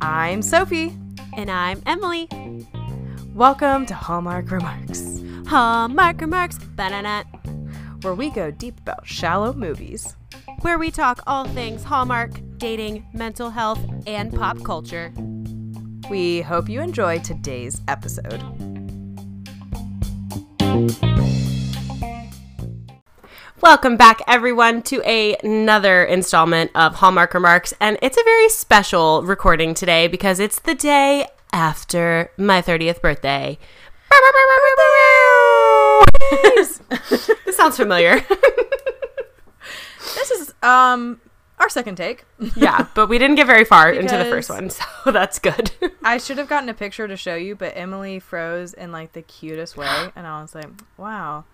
I'm Sophie. And I'm Emily. Welcome to Hallmark Remarks, Hallmark Remarks, banana, where we go deep about shallow movies. where we talk all things Hallmark, dating, mental health, and pop culture. We hope you enjoy today's episode. Welcome back, everyone, to a- another installment of Hallmark Remarks. And it's a very special recording today because it's the day after my 30th birthday. this sounds familiar. This is um our second take. yeah, but we didn't get very far into the first one, so that's good. I should have gotten a picture to show you, but Emily froze in like the cutest way, and I was like, "Wow,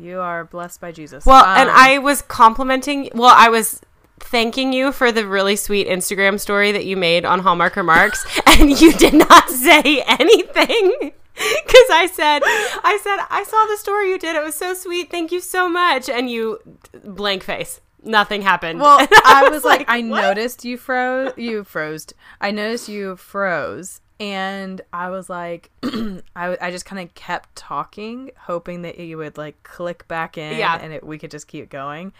you are blessed by Jesus." Well, and Um, I was complimenting. Well, I was thanking you for the really sweet Instagram story that you made on Hallmark Remarks, and you did not say anything. Because I said, I said, I saw the story you did. It was so sweet. Thank you so much. And you, blank face. Nothing happened. Well, And I was like, I what? noticed you froze. You froze. I noticed you froze, and I was like, I, I just kind of kept talking, hoping that you would like click back in, Yeah. and it, we could just keep going.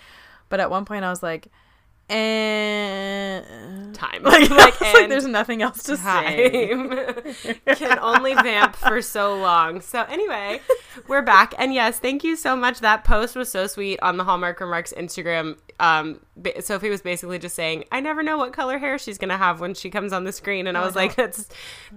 But at one point, I was like, and Time. like, Like, like, there's nothing else to say. time. Can only vamp for so long. So anyway, we're back, and yes, thank you so much. That post was so sweet on the Hallmark Remarks Instagram. Um, Sophie was basically just saying, "I never know what color hair she's gonna have when she comes on the screen," and I was like, "That's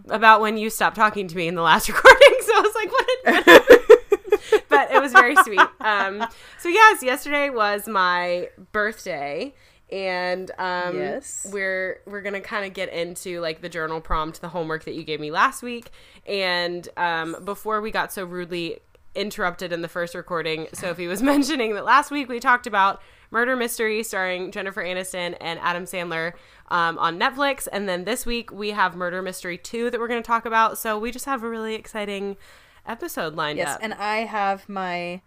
about when you stopped talking to me in the last recording." So I was like, "What?" But it was very sweet. Um, so yes, yesterday was my birthday, and um, Yes. we're we're gonna kind of get into like the journal prompt, the homework that you gave me last week, and um, before we got so rudely interrupted in the first recording, Sophie was mentioning that last week we talked about Murder Mystery starring Jennifer Aniston and Adam Sandler um, on Netflix, and then this week we have Murder Mystery Two that we're gonna talk about. So we just have a really exciting episode lined Yes, up. and I have my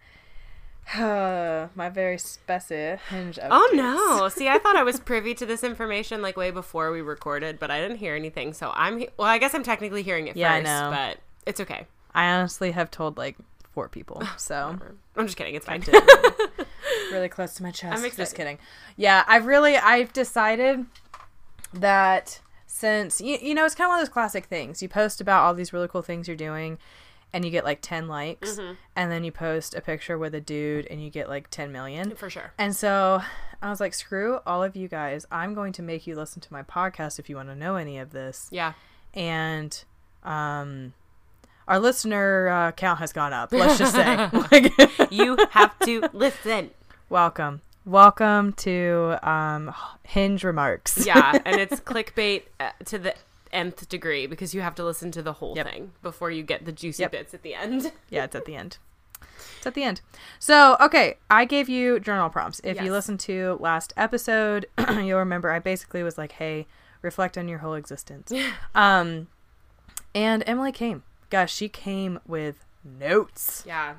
my very special hinge. Oh no! See, I thought I was privy to this information like way before we recorded, but I didn't hear anything. So I'm he- well. I guess I'm technically hearing it Yeah, I know. but it's okay. I honestly have told like four people, so. I'm just kidding. It's fine. really close to my chest. I'm Just kidding. Yeah, I've really I've decided that since you, you know it's kind of one of those classic things. You post about all these really cool things you're doing and you get like 10 likes Mm-hmm. and then you post a picture with a dude and you get like 10 million. For sure. And so I was like, screw all of you guys. I'm going to make you listen to my podcast if you want to know any of this. Yeah. And um our listener uh, count has gone up. Let's just say, like, You have to listen. Welcome. Welcome to um, Hinge Remarks. Yeah, and it's clickbait uh, to the nth degree because you have to listen to the whole Yep. thing before you get the juicy Yep. bits at the end. yeah, it's at the end. It's at the end. So, okay, I gave you journal prompts. If Yes. you listened to last episode, you'll remember I basically was like, hey, reflect on your whole existence. um, and Emily came. Gosh, she came with notes. Yeah.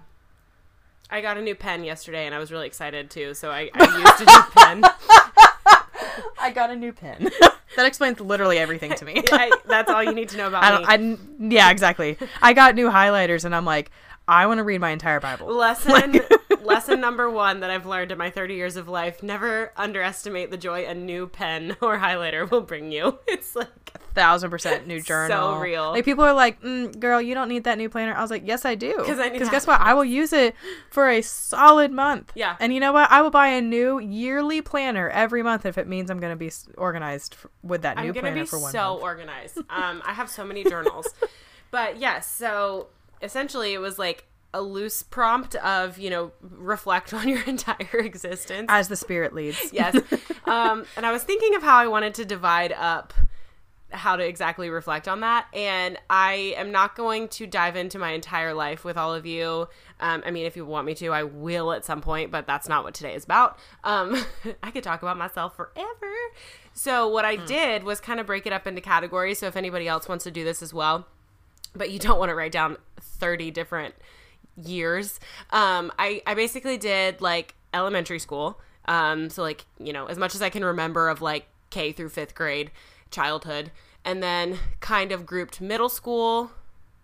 I got a new pen yesterday and I was really excited too, so I, I used a new pen. I got a new pen. That explains literally everything to me. I, that's all you need to know about I me. I yeah, exactly. I got new highlighters, and I'm like, I want to read my entire Bible. lesson lesson number one that I've learned in my 30 years of life: never underestimate the joy a new pen or highlighter will bring you. It's like Thousand percent new journal. So real. Like people are like, mm, "Girl, you don't need that new planner." I was like, "Yes, I do." 'Cause I Because to guess what? I will use it for a solid month. Yeah. And you know what? I will buy a new yearly planner every month if it means I'm going to be organized f- with that new planner for one so month. organized. Um, I have so many journals, but yes. So essentially, it was like a loose prompt of you know reflect on your entire existence. As the spirit leads. yes. Um, and I was thinking of how I wanted to divide up how to exactly reflect on that. And I am not going to dive into my entire life with all of you. Um, I mean, if you want me to, I will at some point, but that's not what today is about. Um, I could talk about myself forever. So, what I did was kind of break it up into categories. So, if anybody else wants to do this as well, but you don't want to write down 30 different years, um, I, I basically did like elementary school. Um, so like you know, as much as I can remember of like K through fifth grade childhood, and then kind of grouped middle school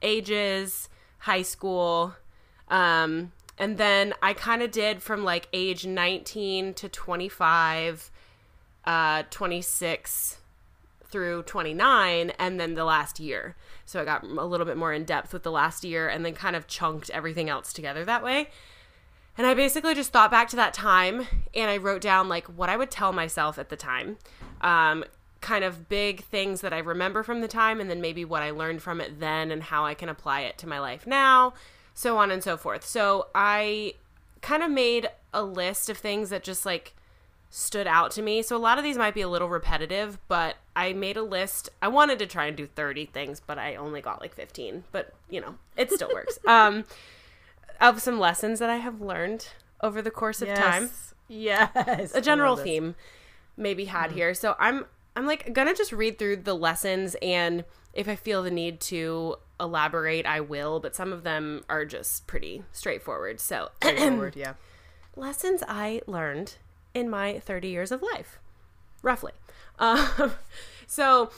ages, high school, um, and then I kind of did from like age 19 to 25, uh, 26 through 29, and then the last year. So I got a little bit more in depth with the last year and then kind of chunked everything else together that way. And I basically just thought back to that time and I wrote down like what I would tell myself at the time. Um, kind of big things that I remember from the time and then maybe what I learned from it then and how I can apply it to my life now, so on and so forth. So I kind of made a list of things that just like stood out to me. So a lot of these might be a little repetitive, but I made a list. I wanted to try and do 30 things, but I only got like 15. But, you know, it still works. Um of some lessons that I have learned over the course of yes. time. Yes. A general theme maybe had mm-hmm. here. So I'm I'm like gonna just read through the lessons and if I feel the need to elaborate, I will, but some of them are just pretty straightforward. So straightforward, yeah. Lessons I learned in my 30 years of life, roughly. Um, so,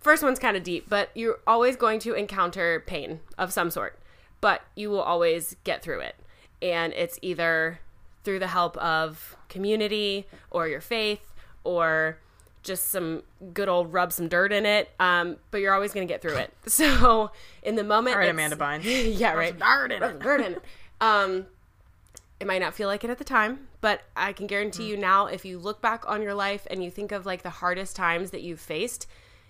first one's kind of deep, but you're always going to encounter pain of some sort, but you will always get through it. And it's either through the help of community or your faith or just some good old rub some dirt in it. Um, but you're always going to get through it. So in the moment, all right, Amanda Bynes, yeah, right, dirt in it, dirt in it. Um, it might not feel like it at the time, but I can guarantee mm. you now, if you look back on your life and you think of like the hardest times that you've faced,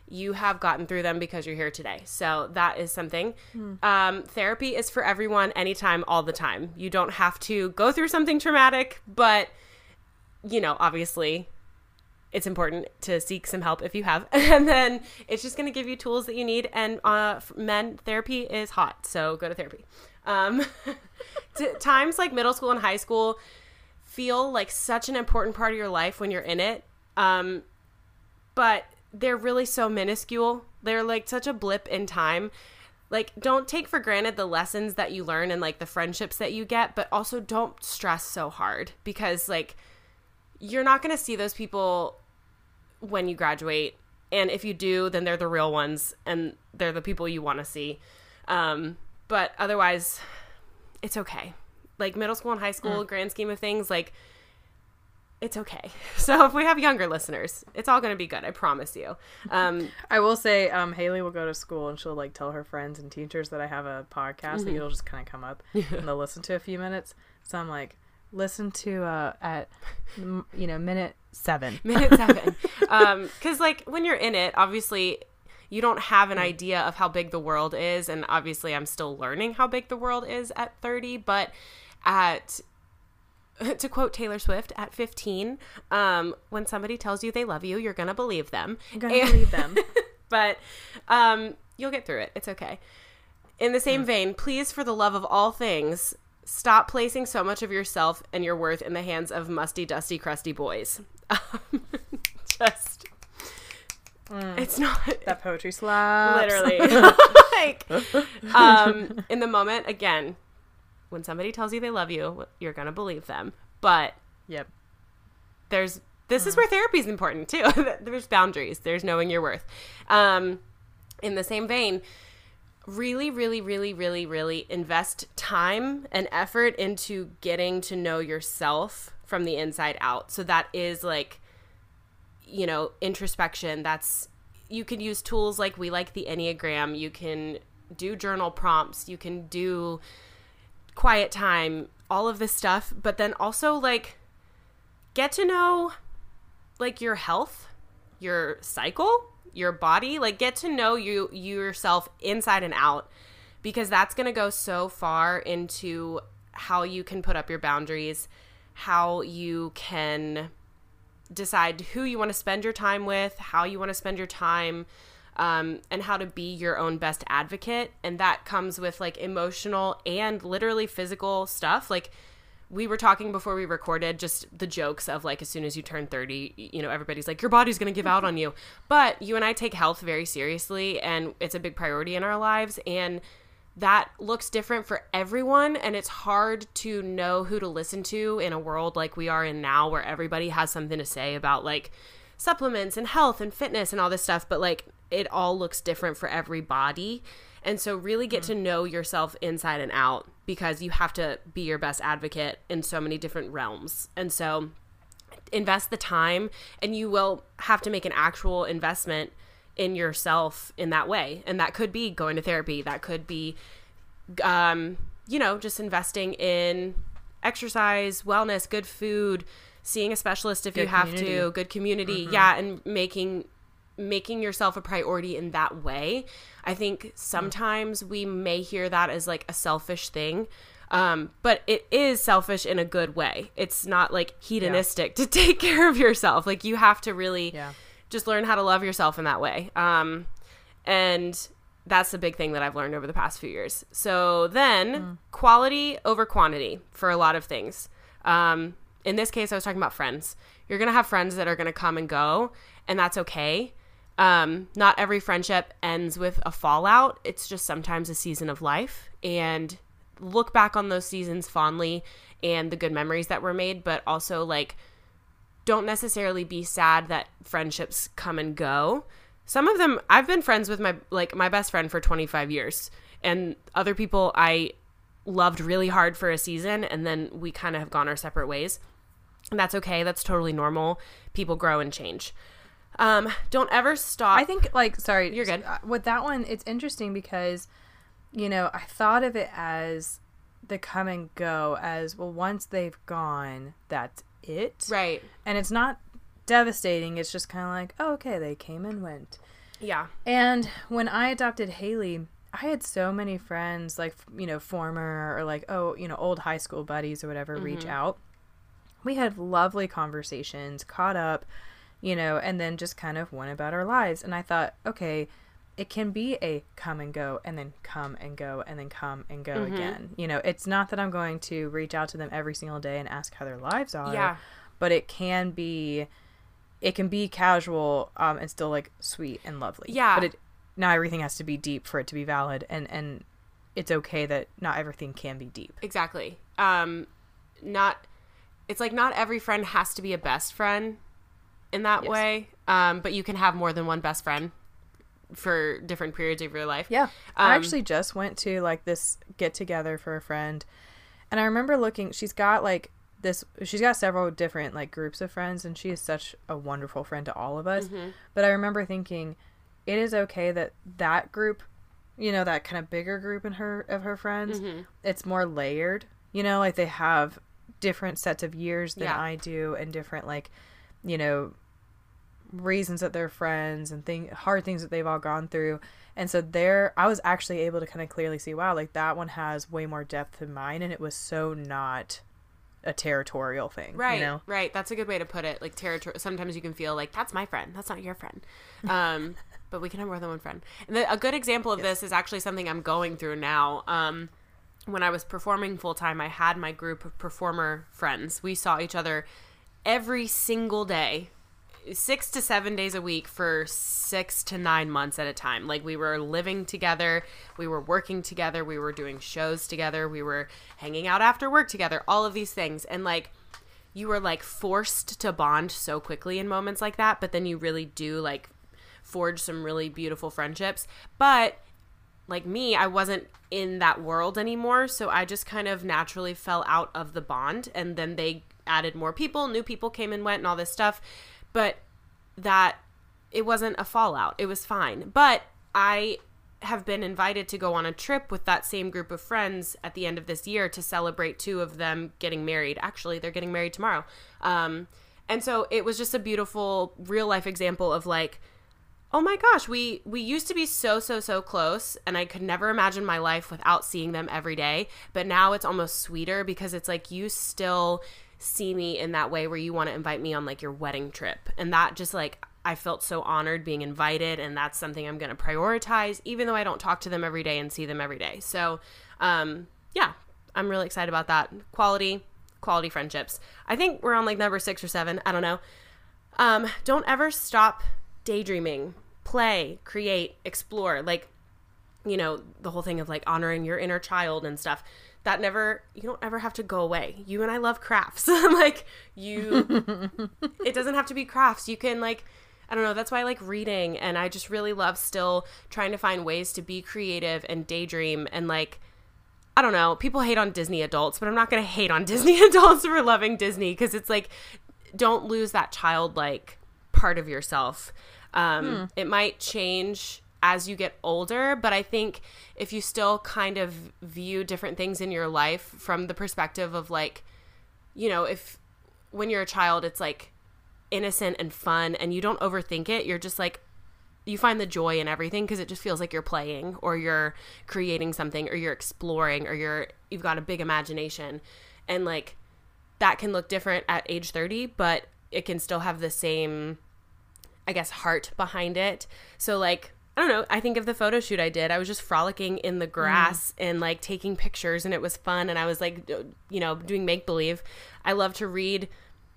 you have gotten through them because you're here today. So that is something. Mm. Um, therapy is for everyone, anytime, all the time. You don't have to go through something traumatic, but you know, obviously, it's important to seek some help if you have. And then it's just going to give you tools that you need. And uh, men, therapy is hot. So go to therapy. Um, times like middle school and high school feel like such an important part of your life when you're in it. Um, but they're really so minuscule. They're like such a blip in time. Like, don't take for granted the lessons that you learn and like the friendships that you get, but also don't stress so hard because, like, you're not going to see those people when you graduate. And if you do, then they're the real ones and they're the people you want to see. Um, but otherwise, it's okay. Like middle school and high school, mm. grand scheme of things, like it's okay. So if we have younger listeners, it's all going to be good. I promise you. Um, I will say, um, Haley will go to school and she'll like tell her friends and teachers that I have a podcast mm-hmm. that you'll just kind of come up and they'll listen to a few minutes. So I'm like, listen to uh, at you know minute seven. Minute seven. um, because like when you're in it, obviously you don't have an idea of how big the world is, and obviously I'm still learning how big the world is at 30, but at to quote Taylor Swift, at 15, um, when somebody tells you they love you, you're gonna believe them. You're gonna and, believe them. but um, you'll get through it. It's okay. In the same vein, please, for the love of all things, stop placing so much of yourself and your worth in the hands of musty, dusty, crusty boys. Just. Mm. It's not that poetry slaps. Literally, like, um, in the moment, again, when somebody tells you they love you, you're gonna believe them. But yep, there's this mm. is where therapy is important too. there's boundaries. There's knowing your worth. Um, in the same vein, really, really, really, really, really invest time and effort into getting to know yourself from the inside out. So that is like, you know, introspection. That's, you can use tools like we like the Enneagram. You can do journal prompts. You can do quiet time, all of this stuff. But then also, like, get to know, like, your health, your cycle your body like get to know you yourself inside and out because that's going to go so far into how you can put up your boundaries how you can decide who you want to spend your time with how you want to spend your time um, and how to be your own best advocate. And that comes with like emotional and literally physical stuff. Like we were talking before we recorded just the jokes of like as soon as you turn 30 you know everybody's like your body's going to give out on you. But you and i take health very seriously and it's a big priority in our lives and that looks different for everyone and it's hard to know who to listen to in a world like we are in now where everybody has something to say about like supplements and health and fitness and all this stuff but like it all looks different for every body and so really get to know yourself inside and out because you have to be your best advocate in so many different realms. And so invest the time and you will have to make an actual investment in yourself in that way. And that could be going to therapy. That could be um you know just investing in exercise wellness good food seeing a specialist if Good you have community. to good community. Yeah and making making yourself a priority in that way i think sometimes we may hear that as like a selfish thing um, but it is selfish in a good way it's not like hedonistic to take care of yourself like you have to really Yeah. just learn how to love yourself in that way. Um, and that's the big thing that I've learned over the past few years. So then, quality over quantity for a lot of things. Um, in this case, I was talking about friends. You're going to have friends that are going to come and go, and that's okay. Um, not every friendship ends with a fallout. It's just sometimes a season of life. And look back on those seasons fondly and the good memories that were made, but also like don't necessarily be sad that friendships come and go. Some of them I've been friends with my like my best friend for 25 years and other people I loved really hard for a season and then we kind of have gone our separate ways. And that's okay. That's totally normal. People grow and change. Um don't ever stop. I think like sorry, You're good. uh, With that one, it's interesting because you know I thought of it as the come and go as well. Once they've gone, that's it, right. And it's not devastating. It's just kind of like, oh, okay, they came and went. Yeah. And when I adopted Haley, I had so many friends, like, you know, former or like, oh, you know, old high school buddies or whatever, reach out. We had lovely conversations, caught up, you know, and then just kind of went about our lives. And I thought, okay, it can be a come and go and then come and go and then come and go again. You know, it's not that I'm going to reach out to them every single day and ask how their lives are Yeah. but it can be it can be casual um and still like sweet and lovely Yeah. but it not everything has to be deep for it to be valid and and it's okay that not everything can be deep Exactly. Um not it's like not every friend has to be a best friend in that Yes. way. Um but you can have more than one best friend for different periods of your life. yeah i Um, actually just went to like this get together for a friend and i remember looking she's got like this she's got several different like groups of friends and she is such a wonderful friend to all of us but i remember thinking it is okay that that group you know that kind of bigger group in her of her friends it's more layered you know like they have different sets of years than Yeah. i do and different like you know reasons that they're friends and thing hard things that they've all gone through and so there i was actually able to kind of clearly see wow like that one has way more depth than mine and it was so not a territorial thing Right, you know right. That's a good way to put it. Like territory. Sometimes you can feel like that's my friend. That's not your friend. Um, but we can have more than one friend. And the, a good example of this is actually something I'm going through now. Um, when I was performing full time, I had my group of performer friends. We saw each other every single day, six to seven days a week for six to nine months at a time. Like we were living together, we were working together, we were doing shows together, we were hanging out after work together, all of these things. And like, you were like forced to bond so quickly in moments like that, but then you really do like forge some really beautiful friendships. But like me, I wasn't in that world anymore, so I just kind of naturally fell out of the bond and then they added more people, new people came and went and all this stuff. But that it wasn't a fallout. It was fine. But I have been invited to go on a trip with that same group of friends at the end of this year to celebrate two of them getting married. Actually, they're getting married tomorrow. Um, and so it was just a beautiful real life example of like, oh my gosh, we we used to be so so so close, and I could never imagine my life without seeing them every day. But now it's almost sweeter because it's like you still see me in that way where you want to invite me on like your wedding trip, and that just like I felt so honored being invited, and that's something I'm going to prioritize, even though I don't talk to them every day and see them every day. So, um, yeah, I'm really excited about that. Quality, quality friendships. I think we're on like number six or seven. I don't know. Um, don't ever stop daydreaming, play, create, explore. Like, you know, the whole thing of like honoring your inner child and stuff. That never, you don't ever have to go away. You and I love crafts. like, you, it doesn't have to be crafts. You can, like, I don't know. That's why I like reading. And I just really love still trying to find ways to be creative and daydream and, like, I don't know. People hate on Disney adults, but I'm not going to hate on Disney adults for loving Disney because it's like, don't lose that childlike part of yourself. Um, hmm. It might change as you get older, but I think if you still kind of view different things in your life from the perspective of like, you know, if when you're a child, it's like innocent and fun and you don't overthink it, you're just like, you find the joy in everything because it just feels like you're playing or you're creating something or you're exploring or you're you've got a big imagination. And like that can look different at age 30 but it can still have the same i guess heart behind it. So like I don't know. I think of the photo shoot I did. I was just frolicking in the grass mm. and like taking pictures, and it was fun. And I was like, you know, doing make believe. I love to read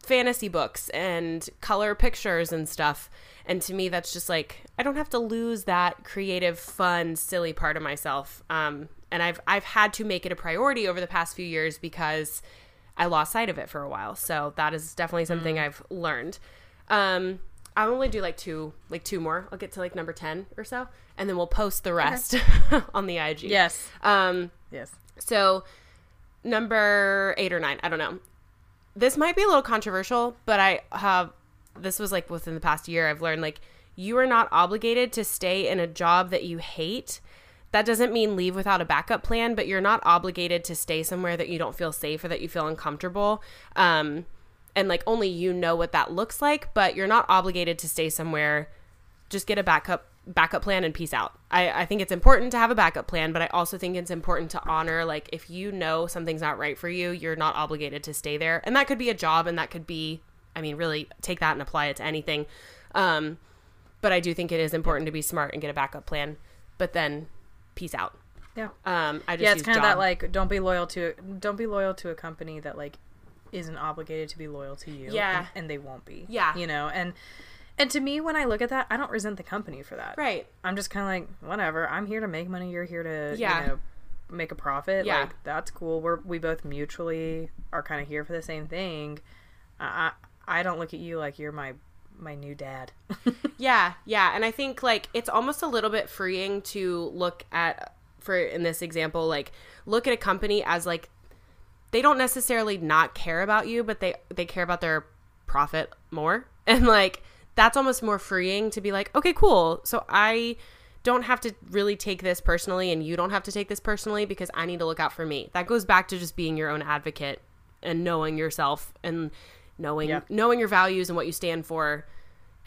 fantasy books and color pictures and stuff. And to me, that's just like I don't have to lose that creative, fun, silly part of myself. Um, and I've I've had to make it a priority over the past few years because I lost sight of it for a while. So that is definitely something mm. I've learned. Um, I'll only do like two, like two more. I'll get to like number ten or so, and then we'll post the rest okay. on the IG. Yes. Um. Yes. So, number eight or nine, I don't know. This might be a little controversial, but I have. This was like within the past year. I've learned like you are not obligated to stay in a job that you hate. That doesn't mean leave without a backup plan, but you're not obligated to stay somewhere that you don't feel safe or that you feel uncomfortable. Um, and like only you know what that looks like, but you're not obligated to stay somewhere. Just get a backup backup plan and peace out. I, I think it's important to have a backup plan, but I also think it's important to honor like if you know something's not right for you, you're not obligated to stay there. And that could be a job and that could be I mean, really take that and apply it to anything. Um, but I do think it is important to be smart and get a backup plan, but then peace out. Yeah. Um, I just yeah, it's kind job. of that like don't be loyal to don't be loyal to a company that like isn't obligated to be loyal to you. Yeah. And, and, they won't be. Yeah. You know, and and to me when I look at that, I don't resent the company for that. Right. I'm just kinda like, whatever. I'm here to make money, you're here to yeah. you know make a profit. Yeah. Like that's cool. We're we both mutually are kinda here for the same thing. I I don't look at you like you're my my new dad. yeah, yeah, and I think like it's almost a little bit freeing to look at for in this example like look at a company as like they don't necessarily not care about you, but they they care about their profit more. And like that's almost more freeing to be like, okay, cool. So I don't have to really take this personally and you don't have to take this personally because I need to look out for me. That goes back to just being your own advocate and knowing yourself and knowing yeah. knowing your values and what you stand for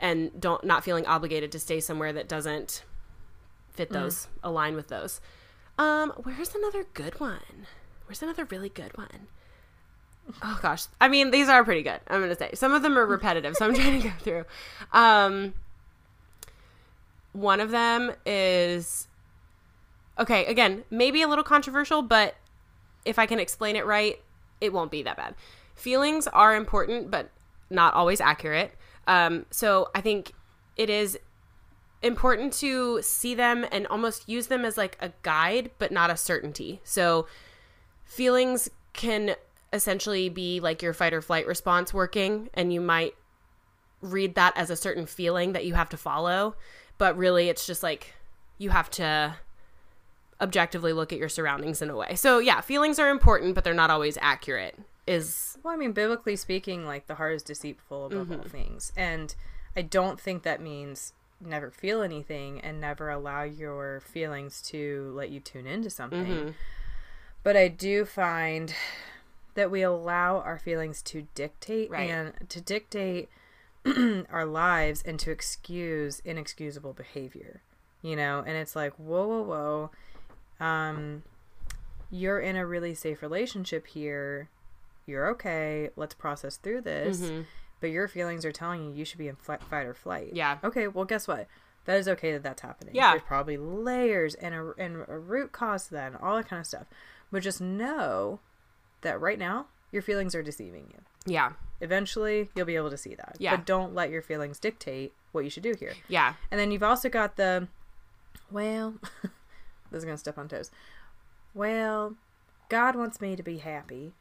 and don't not feeling obligated to stay somewhere that doesn't fit mm. those, mm. align with those. Um, where's another good one? Where's another really good one? Oh gosh. I mean, these are pretty good. I'm going to say. Some of them are repetitive, so I'm trying to go through. Um one of them is okay, again, maybe a little controversial, but if I can explain it right, it won't be that bad. Feelings are important, but not always accurate. Um, so I think it is important to see them and almost use them as like a guide, but not a certainty. So feelings can essentially be like your fight or flight response working, and you might read that as a certain feeling that you have to follow, but really it's just like you have to objectively look at your surroundings in a way. So, yeah, feelings are important, but they're not always accurate. Is well, I mean, biblically speaking, like the heart is deceitful above mm-hmm. all things, and I don't think that means never feel anything and never allow your feelings to let you tune into something. Mm-hmm. But I do find that we allow our feelings to dictate right. and to dictate our lives and to excuse inexcusable behavior. You know, and it's like, whoa, whoa, whoa. Um, you're in a really safe relationship here. You're okay. Let's process through this. Mm-hmm. But your feelings are telling you you should be in fight or flight. Yeah. Okay, well, guess what? That is okay that that's happening. Yeah. There's probably layers and a, and a root cause to that and all that kind of stuff. But just know that right now, your feelings are deceiving you. Yeah. Eventually, you'll be able to see that. Yeah. But don't let your feelings dictate what you should do here. Yeah. And then you've also got the, well, this is gonna step on toes. Well, God wants me to be happy,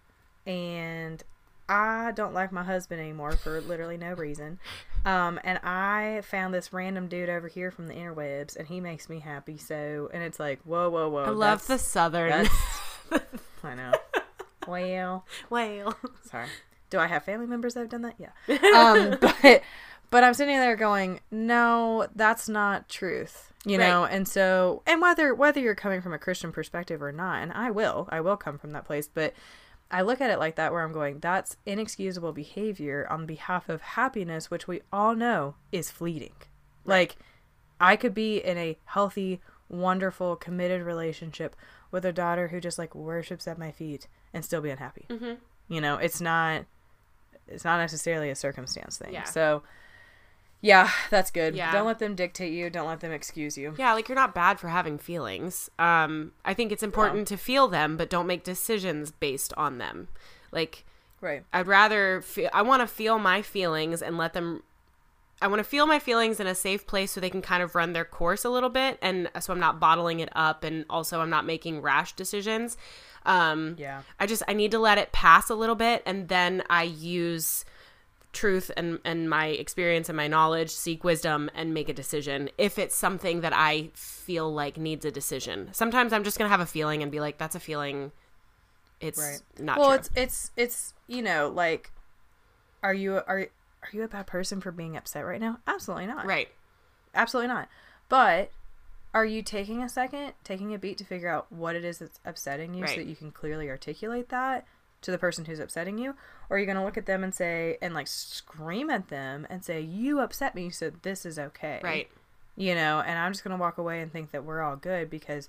and I don't like my husband anymore for literally no reason. Um, and I found this random dude over here from the interwebs, and he makes me happy. So, and it's like, whoa, whoa, whoa. I love the southern. I know. Well, whale. sorry. Do I have family members that have done that? Yeah. Um, but but I'm sitting there going, no, that's not truth. You know, and so and whether whether you're coming from a Christian perspective or not, and I will, I will come from that place, but I look at it like that where I'm going, that's inexcusable behavior on behalf of happiness, which we all know is fleeting. Like I could be in a healthy, wonderful, committed relationship with a daughter who just like worships at my feet and still be unhappy. Mm-hmm. You know, it's not it's not necessarily a circumstance thing. Yeah. So yeah, that's good. Yeah. Don't let them dictate you. Don't let them excuse you. Yeah, like you're not bad for having feelings. Um, I think it's important to feel them, but don't make decisions based on them. Like Right. I'd rather feel, I want to feel my feelings and let them I want to feel my feelings in a safe place so they can kind of run their course a little bit and so I'm not bottling it up and also I'm not making rash decisions. Um Yeah. I just I need to let it pass a little bit and then I use truth and and my experience and my knowledge, seek wisdom and make a decision if it's something that I feel like needs a decision. Sometimes I'm just going to have a feeling and be like that's a feeling it's Right. not well, true. it's it's it's you know like, are you are are you a bad person for being upset right now? Absolutely not. right. Absolutely not. But are you taking a second, taking a beat to figure out what it is that's upsetting you Right. so that you can clearly articulate that to the person who's upsetting you? Or are you going to look at them and say, and like scream at them and say, you upset me, so this is okay? Right. You know, and I'm just going to walk away and think that we're all good because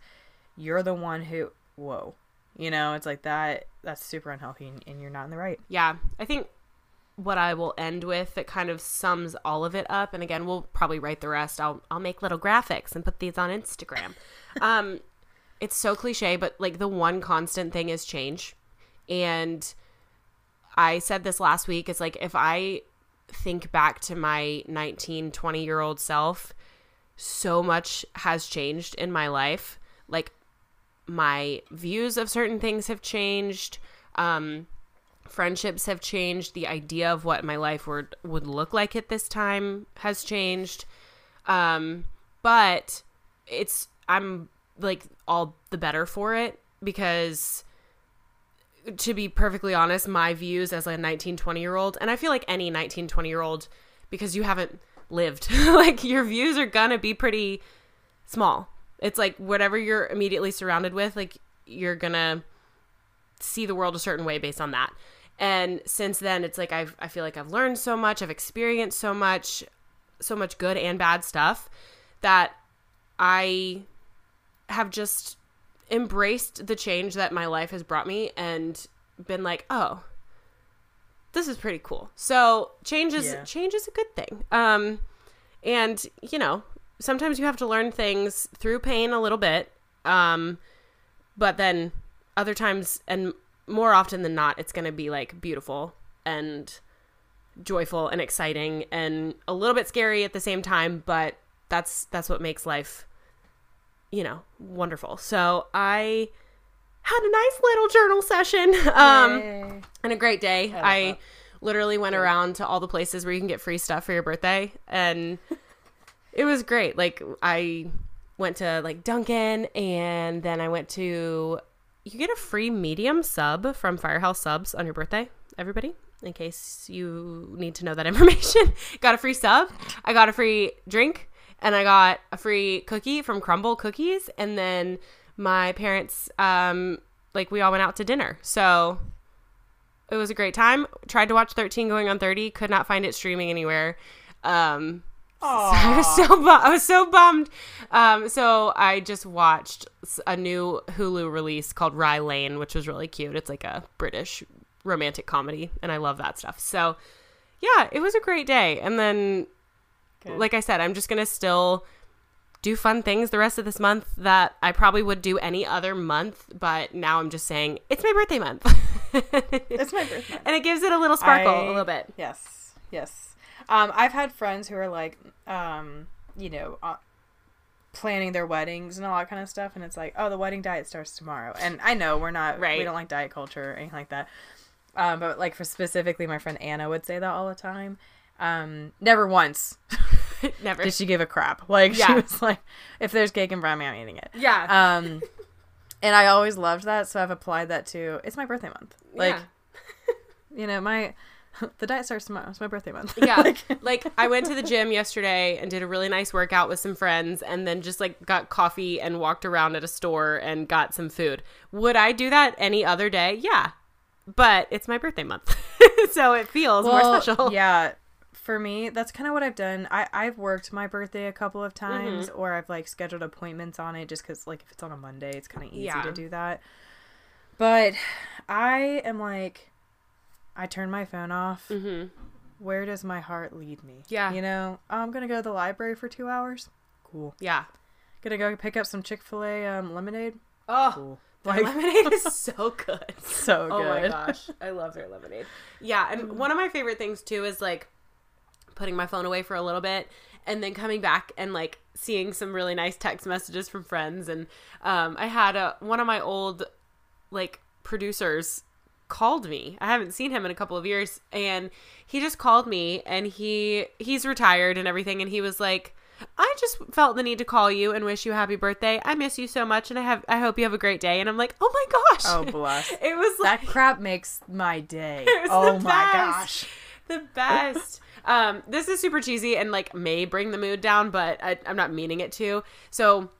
you're the one who, whoa. You know, it's like that, that's super unhealthy and, and you're not in the right. Yeah, I think what I will end with that kind of sums all of it up, and again, we'll probably write the rest. I'll I'll make little graphics and put these on Instagram. um, it's so cliche, but like the one constant thing is change, and I said this last week. It's like if I think back to my 19, 20 year old self, so much has changed in my life. Like my views of certain things have changed. Um, friendships have changed. The idea of what my life would would look like at this time has changed. Um, but it's I'm like all the better for it because to be perfectly honest, my views as a 19, 20 year old, and I feel like any 19, 20 year old, because you haven't lived, like your views are gonna be pretty small. It's like whatever you're immediately surrounded with, like you're gonna see the world a certain way based on that. And since then, it's like I've I feel like I've learned so much, I've experienced so much, so much good and bad stuff that I have just embraced the change that my life has brought me and been like, oh, this is pretty cool. So change is Yeah. change is a good thing. Um, and you know, sometimes you have to learn things through pain a little bit. Um, but then other times and more often than not, it's gonna be like beautiful and joyful and exciting and a little bit scary at the same time. But that's that's what makes life you know, wonderful. So I had a nice little journal session. Um Yay. and a great day. love I, literally went around to all the places where you can get free stuff for your birthday and it was great. Like I went to like Dunkin' and then I went to you get a free medium sub from Firehouse Subs on your birthday, everybody. In case you need to know that information, got a free sub. I got a free drink, and I got a free cookie from Crumbl Cookies. And then my parents, um, like we all went out to dinner. So it was a great time. Tried to watch 13 going on 30, could not find it streaming anywhere. Um, I was so bu- I was so bummed. Um, so I just watched a new Hulu release called Rye Lane, which was really cute. It's like a British romantic comedy, and I love that stuff. So yeah, it was a great day. And then, Good. like I said, I'm just gonna still do fun things the rest of this month that I probably would do any other month. But now I'm just saying it's my birthday month. It's my birthday. and it gives it a little sparkle, I- a little bit. Yes, yes. Um, I've had friends who are like, um, you know, uh, planning their weddings and all that kind of stuff and it's like oh the wedding diet starts tomorrow and i know we're not Right. we don't like diet culture or anything like that um, but like for specifically my friend anna would say that all the time um, never once Never. did she give a crap like she was like if there's cake and brownie i'm eating it yeah. um and i always loved that so i've applied that to it's my birthday month like yeah. you know my the diet starts tomorrow it's my birthday month Yeah. like, like I went to the gym yesterday and did a really nice workout with some friends and then just like got coffee and walked around at a store and got some food. Would I do that any other day? Yeah. But it's my birthday month. so it feels more special. Yeah. For me, that's kind of what I've done. I, I've worked my birthday a couple of Mm-hmm. times, or I've like scheduled appointments on it just because, like, if it's on a Monday, it's kind of easy Yeah. to do that. But I am like, I turn my phone off. hmm Where does my heart lead me? Yeah. You know, oh, I'm going to go to the library for two hours. Cool. Yeah. Gonna go pick up some Chick fil A um, lemonade. Oh, Cool. their lemonade is so good. so good. Oh my gosh, I love their lemonade. Yeah, and one of my favorite things too is like putting my phone away for a little bit and then coming back and like seeing some really nice text messages from friends and um I had a one of my old like producers called me. I haven't seen him in a couple of years and he just called me and he he's retired and everything and he was like I just felt the need to call you and wish you a happy birthday. I miss you so much and I have I hope you have a great day and I'm like, "Oh my gosh." Oh, bless. It was like That crap makes my day. It was oh the my best. gosh. the best. um, this is super cheesy and like may bring the mood down, but I, I'm not meaning it to. So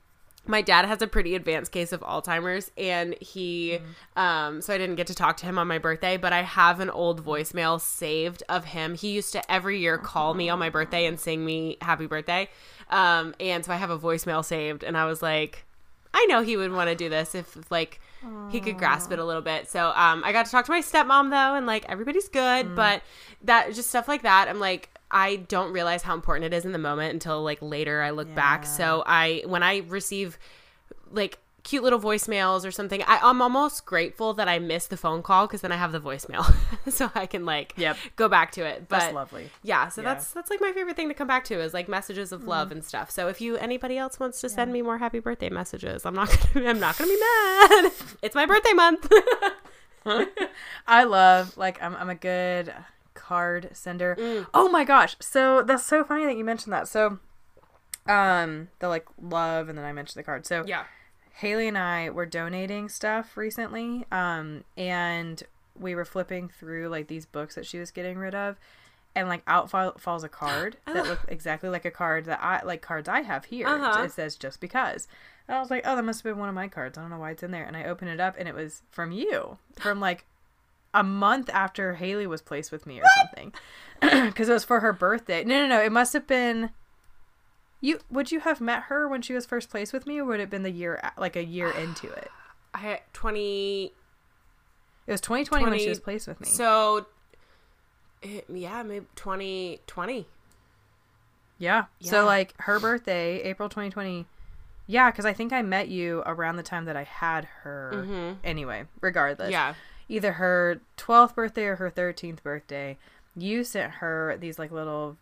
my dad has a pretty advanced case of Alzheimer's, and he, um, so I didn't get to talk to him on my birthday, but I have an old voicemail saved of him. He used to every year call me on my birthday and sing me happy birthday. Um, and so I have a voicemail saved, and I was like, I know he would want to do this if like he could grasp it a little bit. So um, I got to talk to my stepmom though, and like everybody's good, but that just stuff like that. I'm like I don't realize how important it is in the moment until like later I look back. So I when I receive like cute little voicemails or something, I, I'm almost grateful that I missed the phone call because then I have the voicemail, so I can like Yep. go back to it. But That's lovely. yeah, so Yeah. that's that's like my favorite thing to come back to is like messages of love mm-hmm. and stuff. So if you anybody else wants to send me more happy birthday messages, I'm not gonna I'm not gonna be mad. it's my birthday month. I love like I'm I'm a good card sender. Mm. Oh my gosh. So that's so funny that you mentioned that. So um the like love and then I mentioned the card. So yeah. Haley and I were donating stuff recently, um, and we were flipping through like these books that she was getting rid of, and like out fall, falls a card that looked exactly like a card that I like cards I have here. Uh-huh. It says just because. And I was like, oh, that must have been one of my cards. I don't know why it's in there. And I open it up, and it was from you, from like a month after Haley was placed with me or something, because it was for her birthday. No, no, no. It must have been. You would you have met her when she was first placed with me, or would it have been the year like a year into it? I 20 It was 2020 when she was placed with me. so it, yeah, maybe 2020. yeah. Yeah. So like her birthday, April 2020. Yeah, because I think I met you around the time that I had her. Mhm. Anyway, regardless. Yeah. Either her 12th birthday or her 13th birthday, you sent her these like little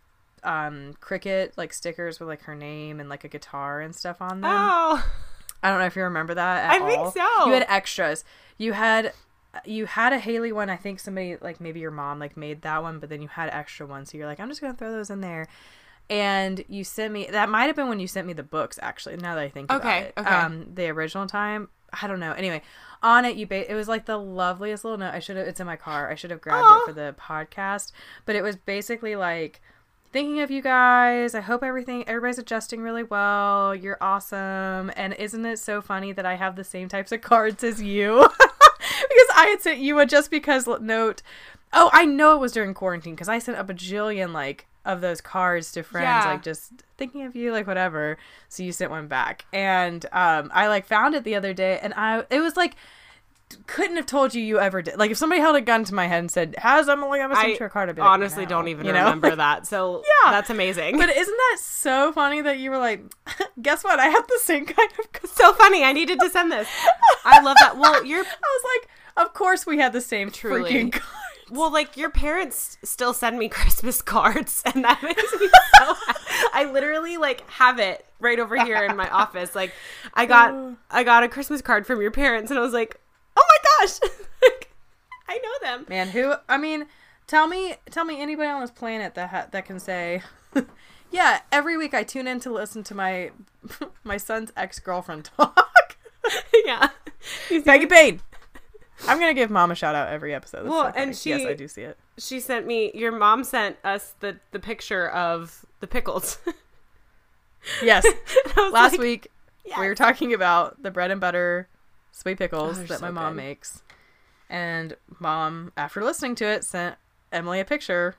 um Cricut like stickers with like her name and like a guitar and stuff on them. Oh. I don't know if you remember that at I think so. You had extras. You had you had a Haley one. I think somebody like maybe your mom like made that one, but then you had extra ones. So you're like, I'm just gonna throw those in there. And you sent me that might have been when you sent me the books actually. Now that I think about it, okay. um, the original time. I don't know. Anyway, on it you ba- it was like the loveliest little note. I should have. It's in my car. I should have grabbed Aw. it for the podcast. But it was basically like thinking of you guys. I hope everything everybody's adjusting really well. You're awesome. And isn't it so funny that I have the same types of cards as you? because I had sent you a just because note. Oh, I know it was during quarantine because I sent a bajillion like of those cards to friends, Yeah. like just thinking of you, like whatever. So you sent one back, and um, I like found it the other day, and I it was like couldn't have told you you ever did. Like if somebody held a gun to my head and said, "Has Emily ever sent I you a card?" I'd like, honestly "No." don't even You know? remember that. So Yeah. that's amazing. But isn't that so funny that you were like, guess what? I have the same kind of card. so funny. I needed to send this. I love that. Well, you're I was like, of course we had the same Truly. freaking card. Well, like your parents still send me Christmas cards, and that makes me so. happy. I literally like have it right over here in my office. Like, I got oh. I got a Christmas card from your parents, and I was like, oh my gosh, like, I know them. Man, who? I mean, tell me, tell me anybody on this planet that ha- that can say, yeah, every week I tune in to listen to my my son's ex girlfriend talk. yeah, Peggy Payne. I'm gonna give mom a shout out every episode. That's Well, so and she- yes, I do see it. she sent me. Your mom sent us the the picture of the pickles. Yes, last like, week yes. we were talking about the bread and butter sweet pickles Oh, that my mom good. makes, and mom, after listening to it, sent Emily a picture.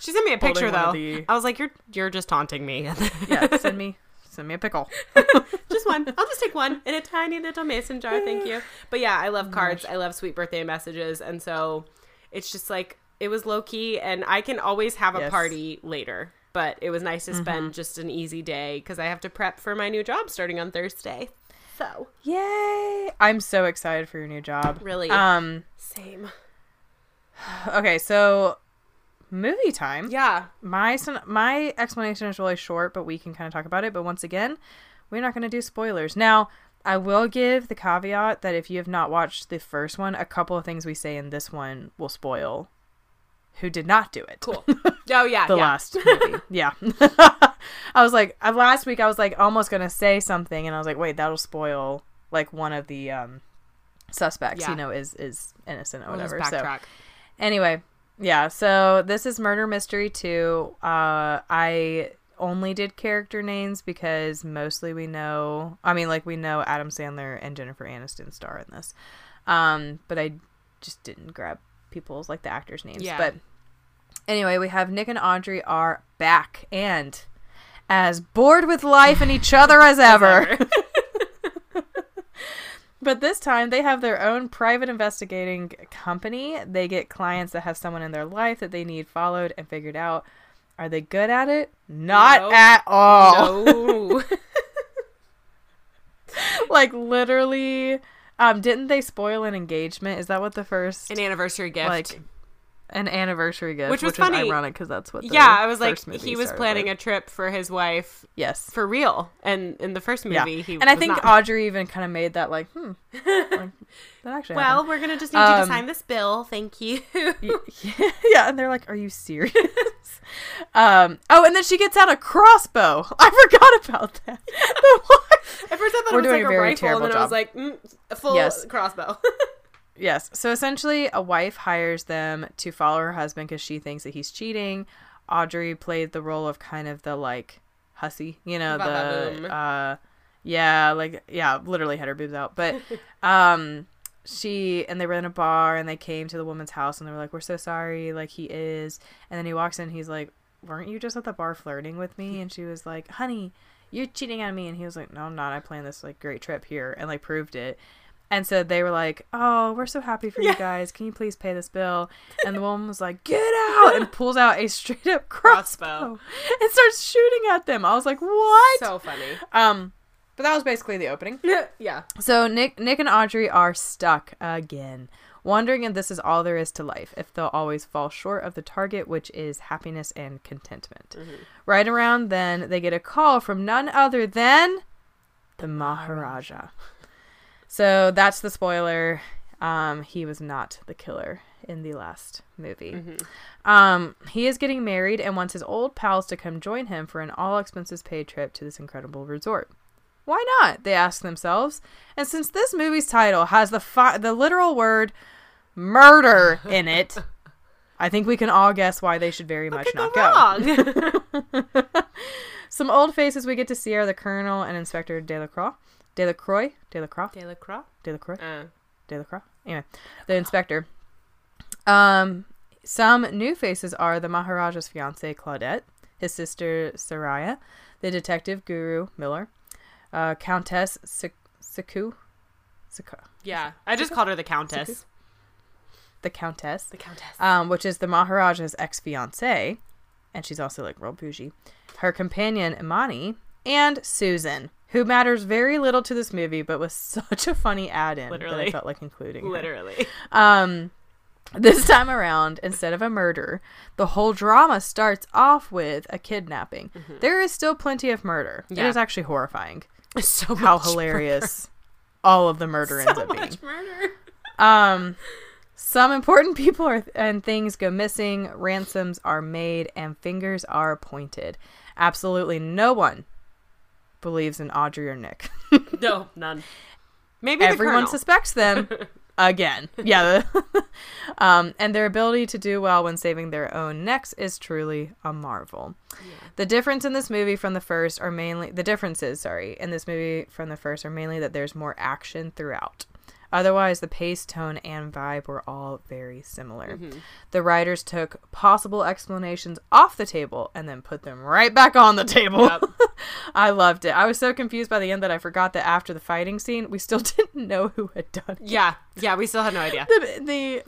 She sent me a picture though. the- I was like, "You're you're just taunting me." Yeah, send me send me a pickle. just one. I'll just take one in a tiny little mason jar. Thank you. But yeah, I love cards. I love sweet birthday messages, and so it's just like it was low key, and I can always have a Yes. party later. But it was nice to spend Mm-hmm. just an easy day because I have to prep for my new job starting on Thursday. So Yay! I'm so excited for your new job. Really? Um. same. Okay, so movie time. Yeah. My son- my explanation is really short, but we can kind of talk about it. But once again, we're not going to do spoilers. Now, I will give the caveat that if you have not watched the first one, a couple of things we say in this one will spoil who did not do it. Cool. Oh yeah. the yeah. last movie. yeah. I was like, uh, last week I was like almost going to say something, and I was like, wait, that'll spoil like one of the um, suspects, Yeah. you know, is is innocent or We'll whatever. So. Anyway, yeah, so this is Murder Mystery 2. Uh, I only did character names because mostly we know, I mean, like, we know Adam Sandler and Jennifer Aniston star in this. Um, but I just didn't grab people's, like, the actors' names. Yeah. But anyway, we have Nick and Audrey are back and as bored with life and each other as ever. But this time they have their own private investigating company. They get clients that have someone in their life that they need followed and figured out. Are they good at it? Not at all. No. like literally um didn't they spoil an engagement? Is that what the first An anniversary gift. like an anniversary gift, Which was is funny. ironic because that's what. The yeah, I was like, he was planning with. a trip for his wife yes, for real, and in the first movie, yeah, he and I think not. Audrey even kind of made that like, hmm, like, that actually. well, happened. we're gonna just need you to Um, sign this bill, thank you. Yeah, and they're like, "Are you serious?" um. Oh, and then she gets out a crossbow. I forgot about that. At first, I thought We're it was doing like a a very rifle, and then terrible I was like, mm, a full Yes. crossbow. Yes. So essentially, a wife hires them to follow her husband because she thinks that he's cheating. Audrey played the role of kind of the like hussy, you know, Ba-ba-boom. the uh, yeah, like yeah, literally had her boobs out, but um. She and they were in a bar and they came to the woman's house and they were like, "We're so sorry, like he is." And then he walks in, he's like, "Weren't you just at the bar flirting with me?" And she was like, "Honey, you're cheating on me." And he was like, "No, I'm not. I planned this like great trip here and like proved it." And so they were like, "Oh, we're so happy for you guys. Can you please pay this bill?" And the woman was like, "Get out!" and pulls out a straight up crossbow, Crossbow. and starts shooting at them. I was like, "What?" so funny. um, but that was basically the opening. yeah. yeah. So Nick, Nick and Audrey are stuck again, wondering if this is all there is to life. If they'll always fall short of the target, which is happiness and contentment. Right around then, they get a call from none other than the Maharaja. So that's the spoiler. Um, he was not the killer in the last movie. Um, he is getting married and wants his old pals to come join him for an all expenses paid trip to this incredible resort. Why not? They ask themselves. And since this movie's title has the fi- the literal word murder in it, I think we can all guess why they should very much not go. Some old faces we get to see are the Colonel and Inspector Delacroix. Delacroix? Delacroix? Delacroix. Delacroix? Uh, Delacroix. Anyway, the inspector. Um, some new faces are the Maharaja's fiance Claudette, his sister Saraya, the detective Guru Miller, uh, Countess Sik- Siku, Siku, yeah, I just called her the Countess. the Countess, The Countess. um, which is the Maharaja's ex fiance, and she's also like real bougie. Her companion Imani and Susan, who matters very little to this movie, but was such a funny add-in that I felt like including. Literally. Um, This time around, instead of a murder, the whole drama starts off with a kidnapping. There is still plenty of murder. It Mm-hmm. Yeah. is actually horrifying so how hilarious all of the murder murder. ends So up being. murder. Um, some important people are, and things go missing, ransoms are made, and fingers are pointed. Absolutely no one believes in Audrey or Nick. No, none. Maybe Everyone Colonel. suspects them again. Yeah. um, and their ability to do well when saving their own necks is truly a marvel. The difference in this movie from the first are mainly the differences, sorry, in this movie from the first are mainly that there's more action throughout. Otherwise, the pace, tone, and vibe were all very similar. Mm-hmm. The writers took possible explanations off the table and then put them right back on the table. Yep. I loved it. I was so confused by the end that I forgot that after the fighting scene, we still didn't know who had done it. Yeah, yeah, we still had no idea. The, the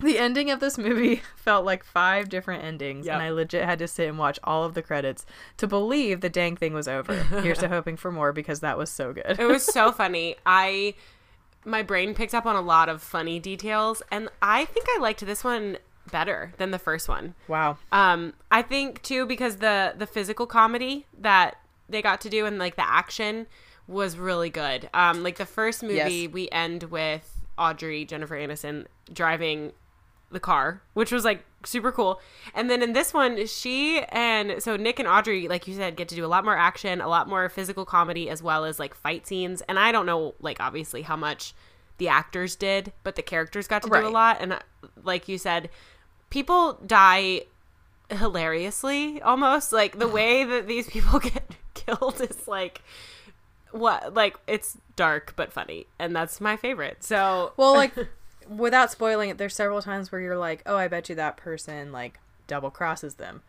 the ending of this movie felt like five different endings, Yep. and I legit had to sit and watch all of the credits to believe the dang thing was over. Here's to hoping for more because that was so good. It was so funny. I my brain picked up on a lot of funny details and I think I liked this one better than the first one. wow. Um I think too because the the physical comedy that they got to do and like the action was really good. Um like the first movie Yes. we end with Audrey Jennifer Aniston driving the car, which was like super cool. And then in this one, she and so Nick and Audrey, like you said, get to do a lot more action, a lot more physical comedy, as well as like fight scenes. And I don't know, like obviously how much the actors did, but the characters got to do a lot. And uh, like you said, people die hilariously almost. Like the way that these people get killed is like what like it's dark but funny and that's my favorite so Well, like without spoiling it, there's several times where you're like, "Oh, I bet you that person like double crosses them,"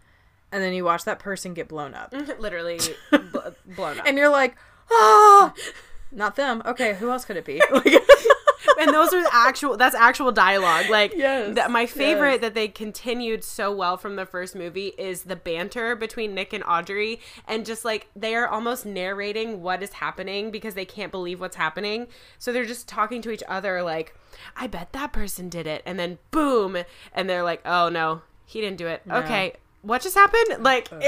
and then you watch that person get blown up, literally bl- blown up and you're like, "Ah." Not them. Okay, who else could it be? Like, and those are actual that's actual dialogue like Yes, th- my favorite yes. that they continued so well from the first movie is the banter between nick and audrey and just like they are almost narrating what is happening because they can't believe what's happening so they're just talking to each other like i bet that person did it and then boom and they're like oh no he didn't do it okay what just happened like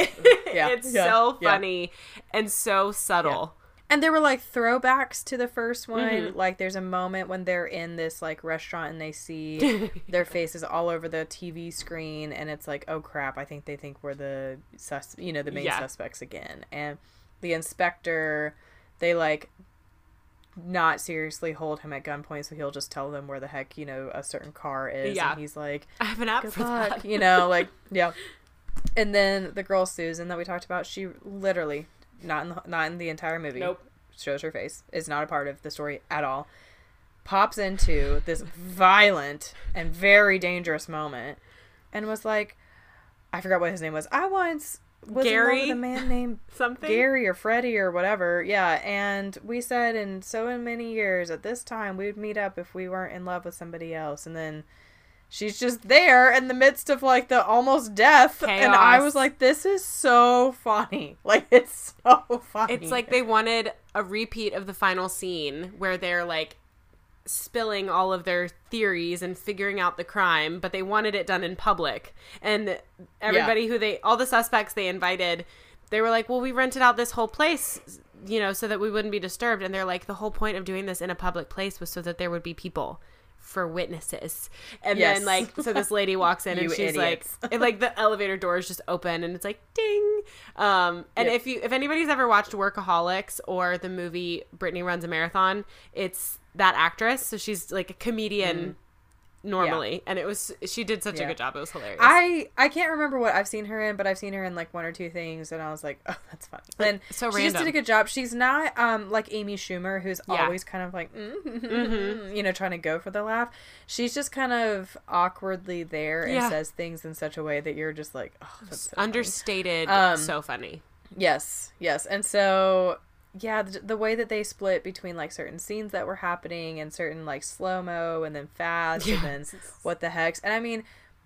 yeah, it's yeah, so yeah. funny and so subtle And there were like throwbacks to the first one. Mm-hmm. Like there's a moment when they're in this like restaurant and they see their faces all over the TV screen and it's like, "Oh crap, I think they think we're the sus you know, the main Yeah. suspects again." And the inspector they like not seriously hold him at gunpoint so he'll just tell them where the heck, you know, a certain car is Yeah. and he's like, i have an app for luck, that you know, like yeah. And then the girl Susan that we talked about, she literally not in the, not in the entire movie. Nope. Shows her face. Is not a part of the story at all. Pops into this violent and very dangerous moment, and was like, I forgot what his name was. I once was Gary? with a man named something Gary or Freddie or whatever. Yeah, and we said in so in many years at this time we would meet up if we weren't in love with somebody else, and then she's just there in the midst of like the almost death, and I was like, this is so funny. Like it's so funny. It's like they wanted a repeat of the final scene where they're like spilling all of their theories and figuring out the crime, but they wanted it done in public. And everybody who they, all the suspects they invited, they were like, well, we rented out this whole place, you know, so that we wouldn't be disturbed. And they're like, the whole point of doing this in a public place was so that there would be people for witnesses. And Yes. then like so this lady walks in and she's idiots. like and, like the elevator doors just open and it's like ding. Um and Yep. if you if anybody's ever watched Workaholics or the movie Brittany Runs a Marathon, it's that actress. So she's like a comedian normally. And it was she did such a Mm. Good job. It was hilarious. I I can't remember what I've seen her in, but I've seen her in like one or two things, and I was like, oh, that's funny. And so she just did a good job. She's not um like Amy Schumer, who's Yeah. always kind of like, mm Mm-hmm. you know, trying to go for the laugh. She's just kind of awkwardly there and Yeah. says things in such a way that you're just like, oh, that's so funny. understated Um, so funny. Yes, yes. And so, yeah, the, the way that they split between like certain scenes that were happening and certain like slow mo and then fast and then what the heck's. And I mean,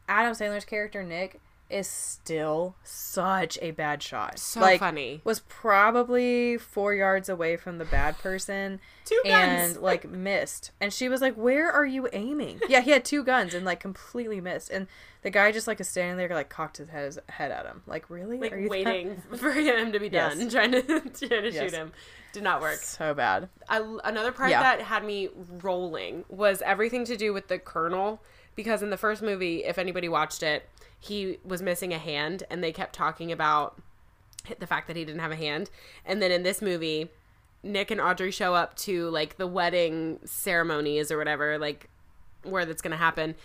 Adam Sandler's character, Nick, is still such a bad shot. So like, funny. Was probably four yards away from the bad person. Two guns. and like missed. And she was like, "Where are you aiming?" Yeah, he had two guns and like completely missed. And the guy just like is standing there, like cocked his head, his head at him. Like, really? Like Are you that- waiting for him to be Yes. done, trying to trying to Yes. shoot him. Did not work. So bad. I, another part Yeah. that had me rolling was everything to do with the colonel because in the first movie if anybody watched it he was missing a hand and they kept talking about the fact that he didn't have a hand. And then in this movie nick and audrey show up to like the wedding ceremonies or whatever like where that's gonna happen.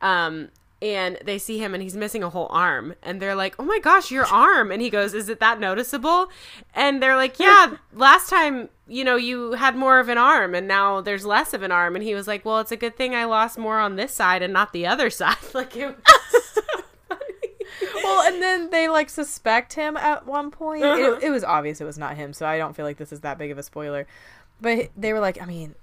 Um and they see him and he's missing a whole arm and they're like oh my gosh your arm and he goes is it that noticeable and they're like yeah last time you know you had more of an arm and now there's less of an arm and he was like well it's a good thing i lost more on this side and not the other side like it was so well, and then they like suspect him at one point. Uh-huh. It, it was obvious it was not him, so I don't feel like this is that big of a spoiler. But they were like, I mean,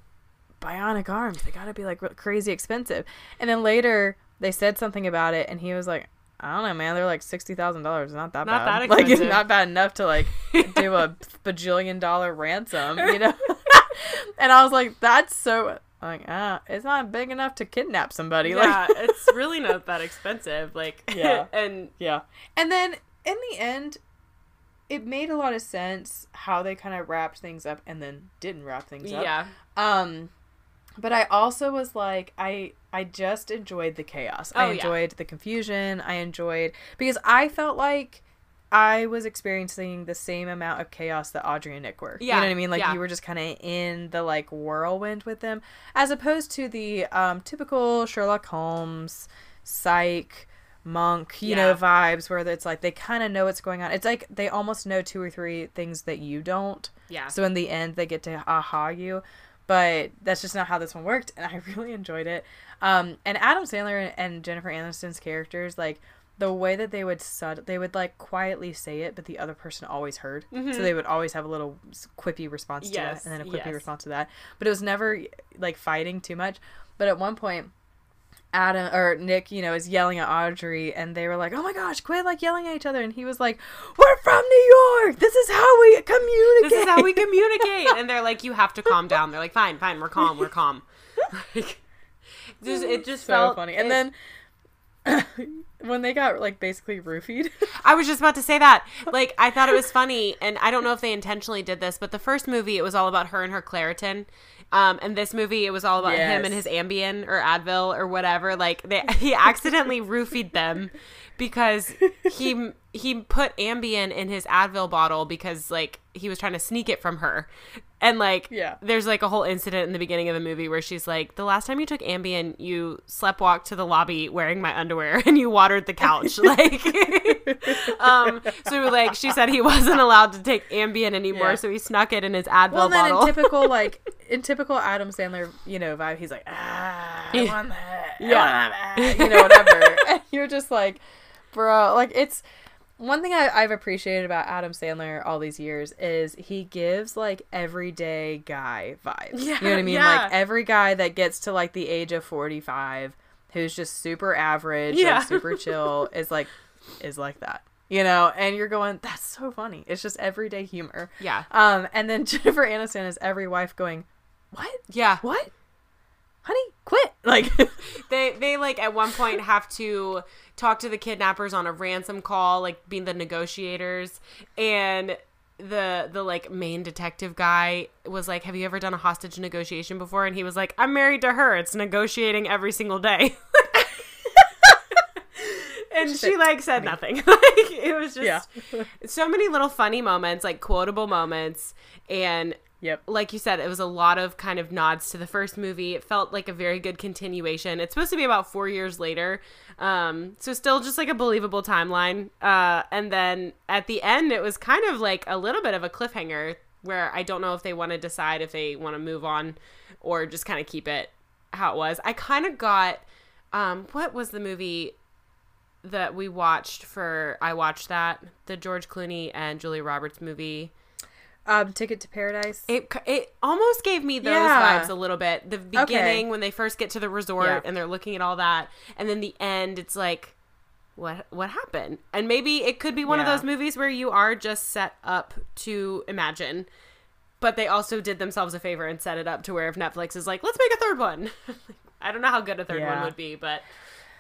bionic arms, they gotta be like crazy expensive. And then later they said something about it, and he was like, I don't know, man, they're like sixty thousand dollars. Not that Not bad. that like it's not bad enough to like do a bajillion dollar ransom, you know. and I was like, that's so. Like, ah, it's not big enough to kidnap somebody. yeah Like, it's really not that expensive like Yeah. and Yeah. And then in the end, it made a lot of sense how they kind of wrapped things up and then didn't wrap things up. yeah Um but I also was like I I just enjoyed the chaos. Oh, I yeah. enjoyed the confusion. I enjoyed because I felt like I was experiencing the same amount of chaos that Audrey and Nick were. Yeah, You know what I mean? Like yeah. you were just kind of in the like whirlwind with them as opposed to the um typical Sherlock Holmes, psych, monk, you know, vibes where it's like they kind of know what's going on. It's like they almost know two or three things that you don't. yeah So in the end, they get to aha you. But that's just not how this one worked, and I really enjoyed it. Um, and Adam Sandler and Jennifer Aniston's characters, like the way that they would sud- they would like quietly say it, but the other person always heard. So they would always have a little quippy response to Mm-hmm. That, and then a quippy yes. response to that. But it was never like fighting too much. But at one point, Adam or Nick, you know, is yelling at Audrey, and they were like, "Oh my gosh, quit like yelling at each other!" And he was like, "We're from New York. This is how we communicate. this is how we communicate and they're like you have to calm down they're like fine fine we're calm we're calm like just it just so felt funny. And it- then when they got like basically roofied, I was just about to say that. Like, I thought it was funny, and I don't know if they intentionally did this, but the first movie, it was all about her and her Claritin. Um, and this movie, it was all about him and his Ambien or Advil or whatever. Like, they he accidentally roofied them because he he put Ambien in his Advil bottle because like he was trying to sneak it from her. And like, Yeah. there's like a whole incident in the beginning of the movie where she's like, "The last time you took Ambien, you sleptwalked to the lobby wearing my underwear and you watered the couch." like, um, so like she said he wasn't allowed to take Ambien anymore, Yeah. so he snuck it in his Advil bottle well, then bottle. in typical like in typical Adam Sandler, you know, vibe, he's like, "Ah, I want that. I Yeah. want that," you know, whatever. and you're just like, bro, like it's one thing I, I've appreciated about Adam Sandler all these years is he gives like everyday guy vibes. Yeah, you know what I mean? yeah. Like every guy that gets to like the age of 45 who's just super average, Yeah. like super chill is like is like that. You know, and you're going, that's so funny. It's just everyday humor. yeah, Um, and then Jennifer Aniston is every wife going, What? yeah. What? Honey, quit. Like They they like at one point have to talk to the kidnappers on a ransom call, like being the negotiators, and the the like main detective guy was like, "Have you ever done a hostage negotiation before?" And he was like, "I'm married to her. It's negotiating every single day." and she like said nothing. like it was just Yeah. so many little funny moments, like quotable moments, and Yep. like you said, it was a lot of kind of nods to the first movie. It felt like a very good continuation. It's supposed to be about four years later, um, so still just like a believable timeline. Uh, and then at the end, it was kind of like a little bit of a cliffhanger where I don't know if they want to decide if they want to move on or just kind of keep it how it was. I kind of got um, what was the movie that we watched for? I watched that the George Clooney and Julia Roberts movie. Um, Ticket to Paradise. It it almost gave me those Yeah. vibes a little bit. The beginning when they first get to the resort Yeah. and they're looking at all that, and then the end, it's like what what happened and maybe it could be one of those movies where you are just set up to imagine but they also did themselves a favor and set it up to where if netflix is like let's make a third one i don't know how good a third one would be but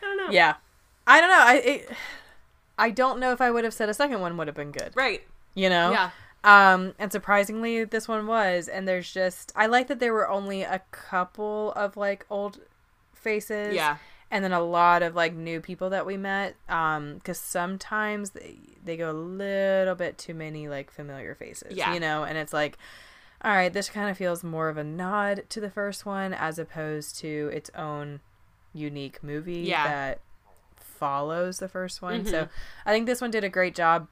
i don't know Yeah. I don't know. I it, I don't know if I would have said a second one would have been good. right You know? yeah Um, and surprisingly, this one was. And there's just, I like that there were only a couple of like old faces. yeah And then a lot of like new people that we met. Um, because sometimes they, they go a little bit too many like familiar faces. Yeah. You know? And it's like, all right, this kind of feels more of a nod to the first one as opposed to its own unique movie Yeah. that follows the first one. Mhm. So I think this one did a great job.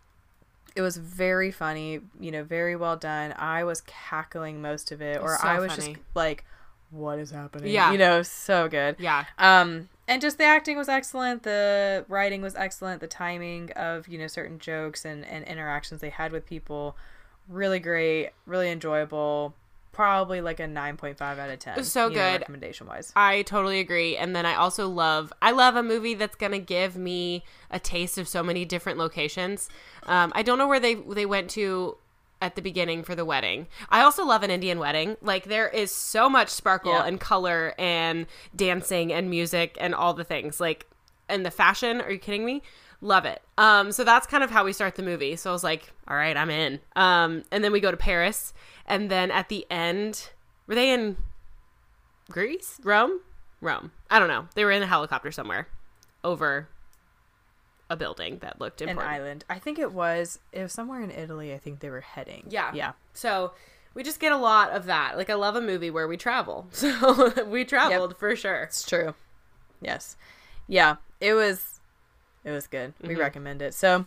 It was very funny, you know, very well done. I was cackling most of it, or So I was funny. just like, "What is happening?" Yeah. you know, so good. yeah Um, and just the acting was excellent. The writing was excellent. The timing of you know certain jokes and and interactions they had with people, really great, really enjoyable. Probably like a nine point five out of ten. So you know, good. recommendation wise. I totally agree. And then I also love I love a movie that's gonna give me a taste of so many different locations. Um, I don't know where they they went to at the beginning for the wedding. I also love an Indian wedding. Like there is so much sparkle Yeah. and color and dancing and music and all the things. Like and the fashion, are you kidding me? Love it. Um, so that's kind of how we start the movie. So I was like, all right, I'm in. Um, and then we go to Paris, and then at the end, were they in Greece? Rome? Rome. I don't know. They were in a helicopter somewhere over a building that looked An important. island. I think it was. It was somewhere in Italy. I think they were heading. Yeah. Yeah. So we just get a lot of that. Like I love a movie where we travel. So we traveled for sure. It's true. Yes. Yeah. It was. It was good. We Mm-hmm. recommend it. So,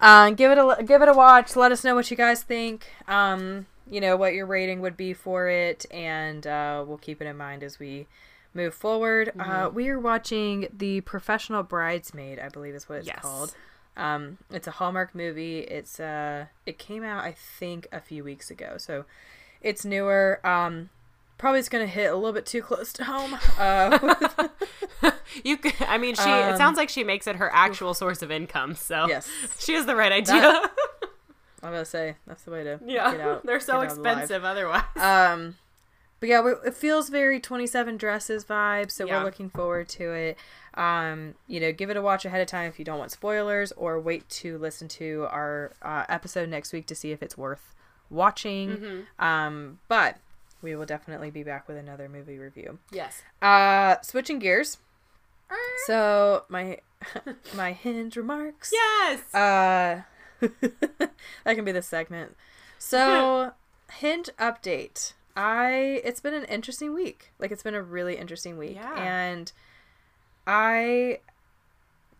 uh, give it a give it a watch. Let us know what you guys think. Um, you know what your rating would be for it, and uh, we'll keep it in mind as we move forward. Uh, Mm-hmm. we are watching the Professional Bridesmaid. I believe is what it's Yes. called. Um, it's a Hallmark movie. It's uh, it came out I think a few weeks ago, so it's newer. Um, probably it's gonna hit a little bit too close to home. Uh, You could, I mean, she. Um, it sounds like she makes it her actual source of income. So yes, she has the right idea. That- I'm gonna say that's the way to yeah, get out. they're so expensive otherwise. Um, but yeah, it feels very 27 dresses vibe, so Yeah. we're looking forward to it. Um, you know, give it a watch ahead of time if you don't want spoilers, or wait to listen to our uh, episode next week to see if it's worth watching. Mm-hmm. Um, but we will definitely be back with another movie review. yes. Uh, switching gears. So my my hinge remarks. Yes. Uh, that can be the segment. So, Hinge update. I it's been an interesting week. Like it's been a really interesting week, Yeah. and I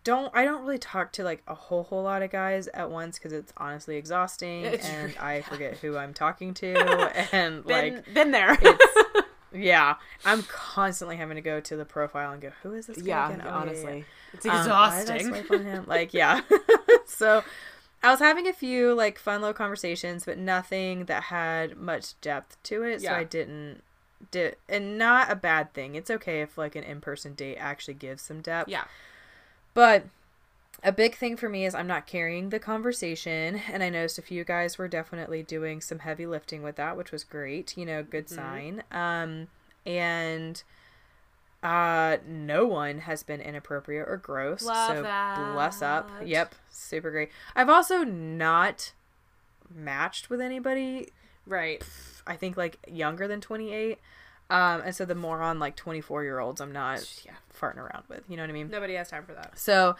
don't I don't really talk to like a whole whole lot of guys at once because it's honestly exhausting, It's and re- I forget who I'm talking to, and been like been there. it's yeah, I'm constantly having to go to the profile and go, who is this? Guy yeah, again? Oh, yeah, yeah, yeah. honestly, it's Um, why did I exhausting. him? Like, yeah. so I was having a few like fun little conversations, but nothing that had much depth to it. So I didn't did and not a bad thing. It's okay if like an in person date actually gives some depth. yeah. But a big thing for me is I'm not carrying the conversation, and I noticed a few guys were definitely doing some heavy lifting with that, which was great. You know, good Mm-hmm. sign. Um, and uh, no one has been inappropriate or gross. Love so bless up. Yep, super great. I've also not matched with anybody. Right. I think like younger than 28. Um, and so the more on like 24 year olds, I'm not Yeah. farting around with. You know what I mean? Nobody has time for that. So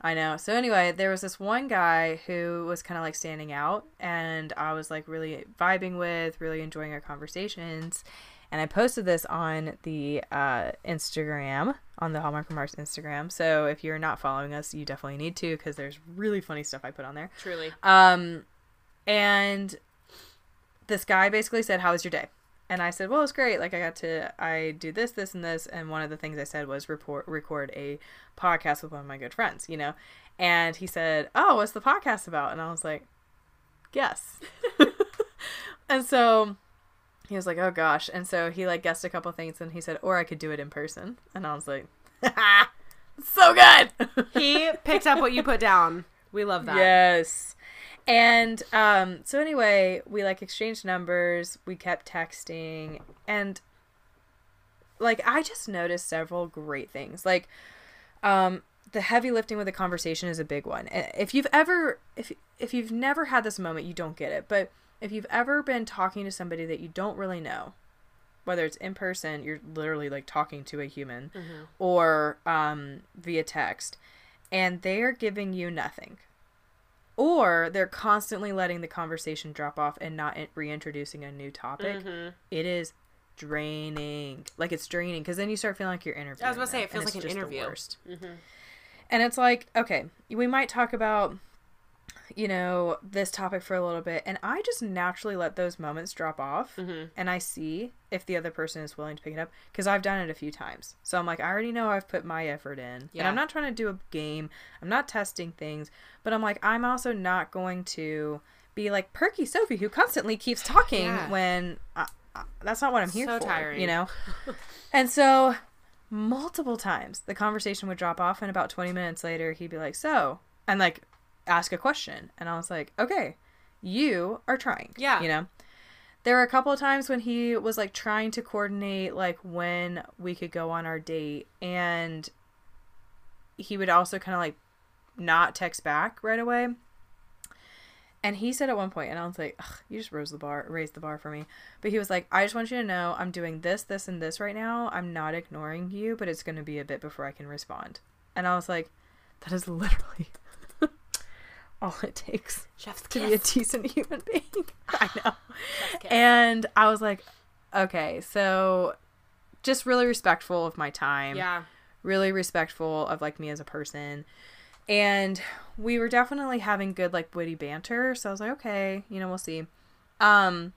I know. So anyway, there was this one guy who was kind of like standing out, and I was like really vibing with, really enjoying our conversations. And I posted this on the uh, Instagram, on the Hallmark Remarks Instagram. So if you're not following us, you definitely need to because there's really funny stuff I put on there. Truly. Um, and this guy basically said, "How was your day?" And I said, "Well, it was great. Like I got to I do this, this, and this." And one of the things I said was report record a podcast with one of my good friends, you know. And he said, "Oh, what's the podcast about?" And I was like, "Guess." and so he was like, "Oh gosh." And so he like guessed a couple things, and he said, "Or I could do it in person." And I was like, so good. he picked up what you put down. We love that. Yes. And um so anyway, we like exchanged numbers, we kept texting and like I just noticed several great things. Like um the heavy lifting with the conversation is a big one. If you've ever if if you've never had this moment, you don't get it. But if you've ever been talking to somebody that you don't really know, whether it's in person, you're literally like talking to a human, mm-hmm. or um, via text, and they are giving you nothing, or they're constantly letting the conversation drop off and not reintroducing a new topic, mm-hmm. it is draining. Like it's draining because then you start feeling like you're interviewing. I was gonna say it feels like an interview. Mm-hmm. And it's like, okay, we might talk about you know, this topic for a little bit. And I just naturally let those moments drop off mm-hmm. and I see if the other person is willing to pick it up because I've done it a few times. So I'm like, I already know I've put my effort in. Yeah. And I'm not trying to do a game, I'm not testing things, but I'm like, I'm also not going to be like perky Sophie who constantly keeps talking yeah. when I, I, that's not what I'm here so for. Tiring. You know? and so multiple times the conversation would drop off and about 20 minutes later he'd be like so and like ask a question. And I was like, okay, you are trying. Yeah. You know? There were a couple of times when he was like trying to coordinate like when we could go on our date and he would also kind of like not text back right away. And he said at one point, and I was like, "You just rose the bar, raised the bar for me." But he was like, "I just want you to know, I'm doing this, this, and this right now. I'm not ignoring you, but it's going to be a bit before I can respond." And I was like, "That is literally all it takes Chef's to kiss. be a decent human being. I know. And I was like, okay, so just really respectful of my time. Yeah. Really respectful of like me as a person. And we were definitely having good like witty banter. So I was like, okay, you know, we'll see. Um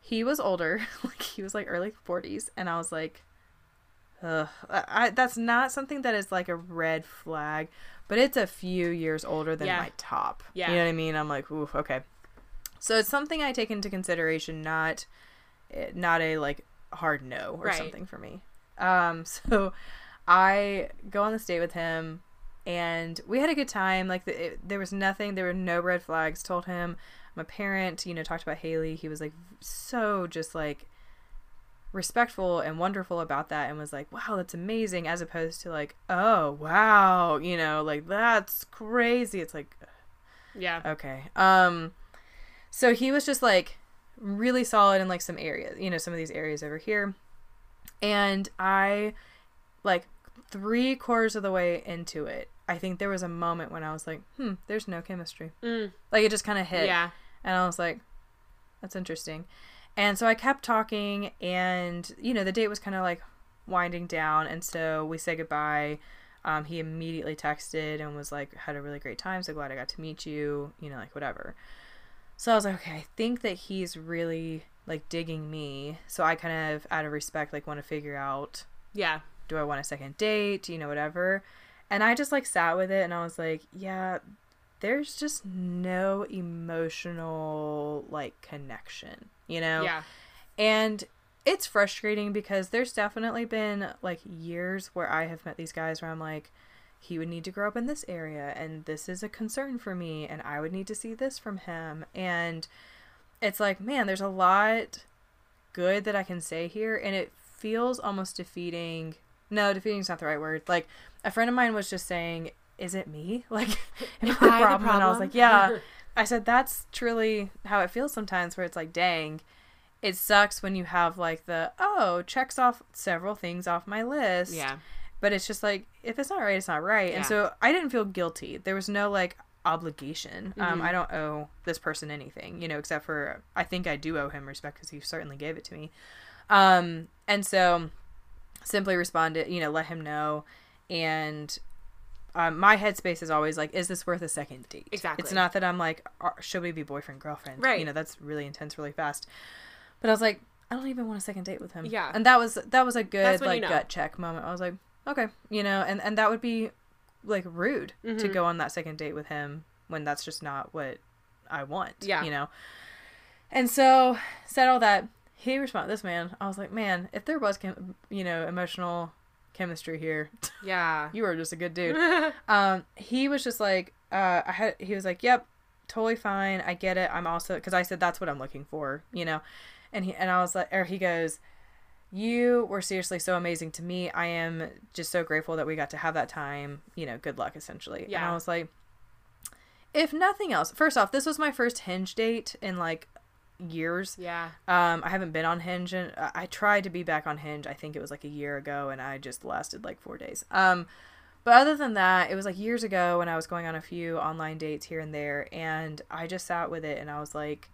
he was older, like he was like early 40s, and I was like, Ugh, I, that's not something that is like a red flag, but it's a few years older than yeah. my top. Yeah. You know what I mean? I'm like, oof, okay. So it's something I take into consideration, not eh, not a like hard no or right. something for me. Um, so I go on this date with him and we had a good time. Like the, it, there was nothing, there were no red flags. Told him I'm a parent, you know, talked about Haley. He was like so just like respectful and wonderful about that and was like, wow, that's amazing, as opposed to like, oh, wow, you know, like that's crazy. It's like, yeah. Okay. Um, so he was just like really solid in like some areas, you know, some of these areas over here. And I, like, three quarters of the way into it, I think there was a moment when I was like, hmm, there's no chemistry. Mm. Like, it just kind of hit. Yeah. And I was like, that's interesting. And so I kept talking, and you know, the date was kind of like winding down, and so we said goodbye. Um, he immediately texted and was like, "Had a really great time. So glad I got to meet you. You know, like whatever." So I was like, "Okay, I think that he's really like digging me." So I kind of, out of respect, like want to figure out, yeah, do I want a second date? You know, whatever. And I just like sat with it, and I was like, "Yeah, there's just no emotional like connection." You know? Yeah. And it's frustrating because there's definitely been like years where I have met these guys where I'm like, he would need to grow up in this area and this is a concern for me and I would need to see this from him. And it's like, man, there's a lot good that I can say here and it feels almost defeating. No, defeating is not the right word. Like a friend of mine was just saying, "Is it me?" Like, am I the problem? problem? And I was like, "Yeah." I said that's truly how it feels sometimes where it's like, dang, it sucks when you have like the oh, checks off several things off my list. Yeah. But it's just like if it's not right, it's not right. Yeah. And so I didn't feel guilty. There was no like obligation. Um, mm-hmm. Um, I don't owe this person anything, you know, except for I think I do owe him respect because he certainly gave it to me. Um, and so simply responded, you know, let him know, and um, my headspace is always like, is this worth a second date? Exactly. It's not that I'm like, should we be boyfriend girlfriend? Right. You know, that's really intense, really fast. But I was like, I don't even want a second date with him. Yeah. And that was that was a good like you know. gut check moment. I was like, okay, you know, and and that would be like rude mm-hmm. to go on that second date with him when that's just not what I want. Yeah. You know. And so said all that. He responded, this man. I was like, man, if there was, you know, emotional chemistry here. Yeah. you are just a good dude. um, he was just like, uh, I had, he was like, yep, totally fine. I get it. I'm also, because I said that's what I'm looking for, you know, and he and I was like, or he goes, you were seriously so amazing to me. I am just so grateful that we got to have that time. You know, good luck, essentially. And Yeah. I was like, if nothing else, first off, this was my first hinge date in like years. yeah. Um, I haven't been on Hinge, and I I tried to be back on Hinge. I think it was like a year ago, and I just lasted like four days. Um, but other than that, it was like years ago when I was going on a few online dates here and there, and I just sat with it, and I was like,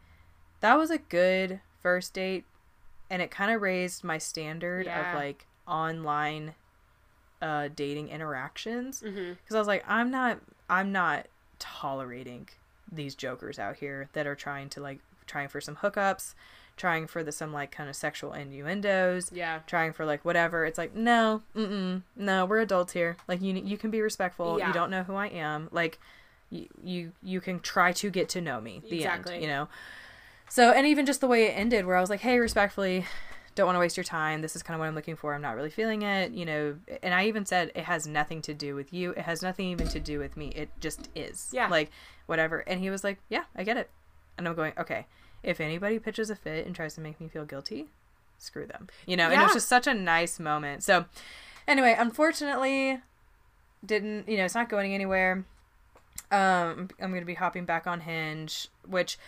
that was a good first date, and it kind of raised my standard Yeah. of like online, uh, dating interactions Mm-hmm. because I was like, I'm not, I'm not tolerating these jokers out here that are trying to like trying for some hookups, trying for the some like kind of sexual innuendos, Yeah. trying for like whatever. It's like no, mm no, we're adults here. Like you, you can be respectful. Yeah. You don't know who I am. Like you, you, you can try to get to know me. The Exactly. end. You know. So and even just the way it ended, where I was like, hey, respectfully. Don't want to waste your time. This is kind of what I'm looking for. I'm not really feeling it, you know. And I even said it has nothing to do with you. It has nothing even to do with me. It just is. Yeah. Like whatever. And he was like, "Yeah, I get it." And I'm going, "Okay. If anybody pitches a fit and tries to make me feel guilty, screw them." You know. And it was just such a nice moment. So, anyway, unfortunately, didn't you know? It's not going anywhere. Um, I'm going to be hopping back on Hinge, which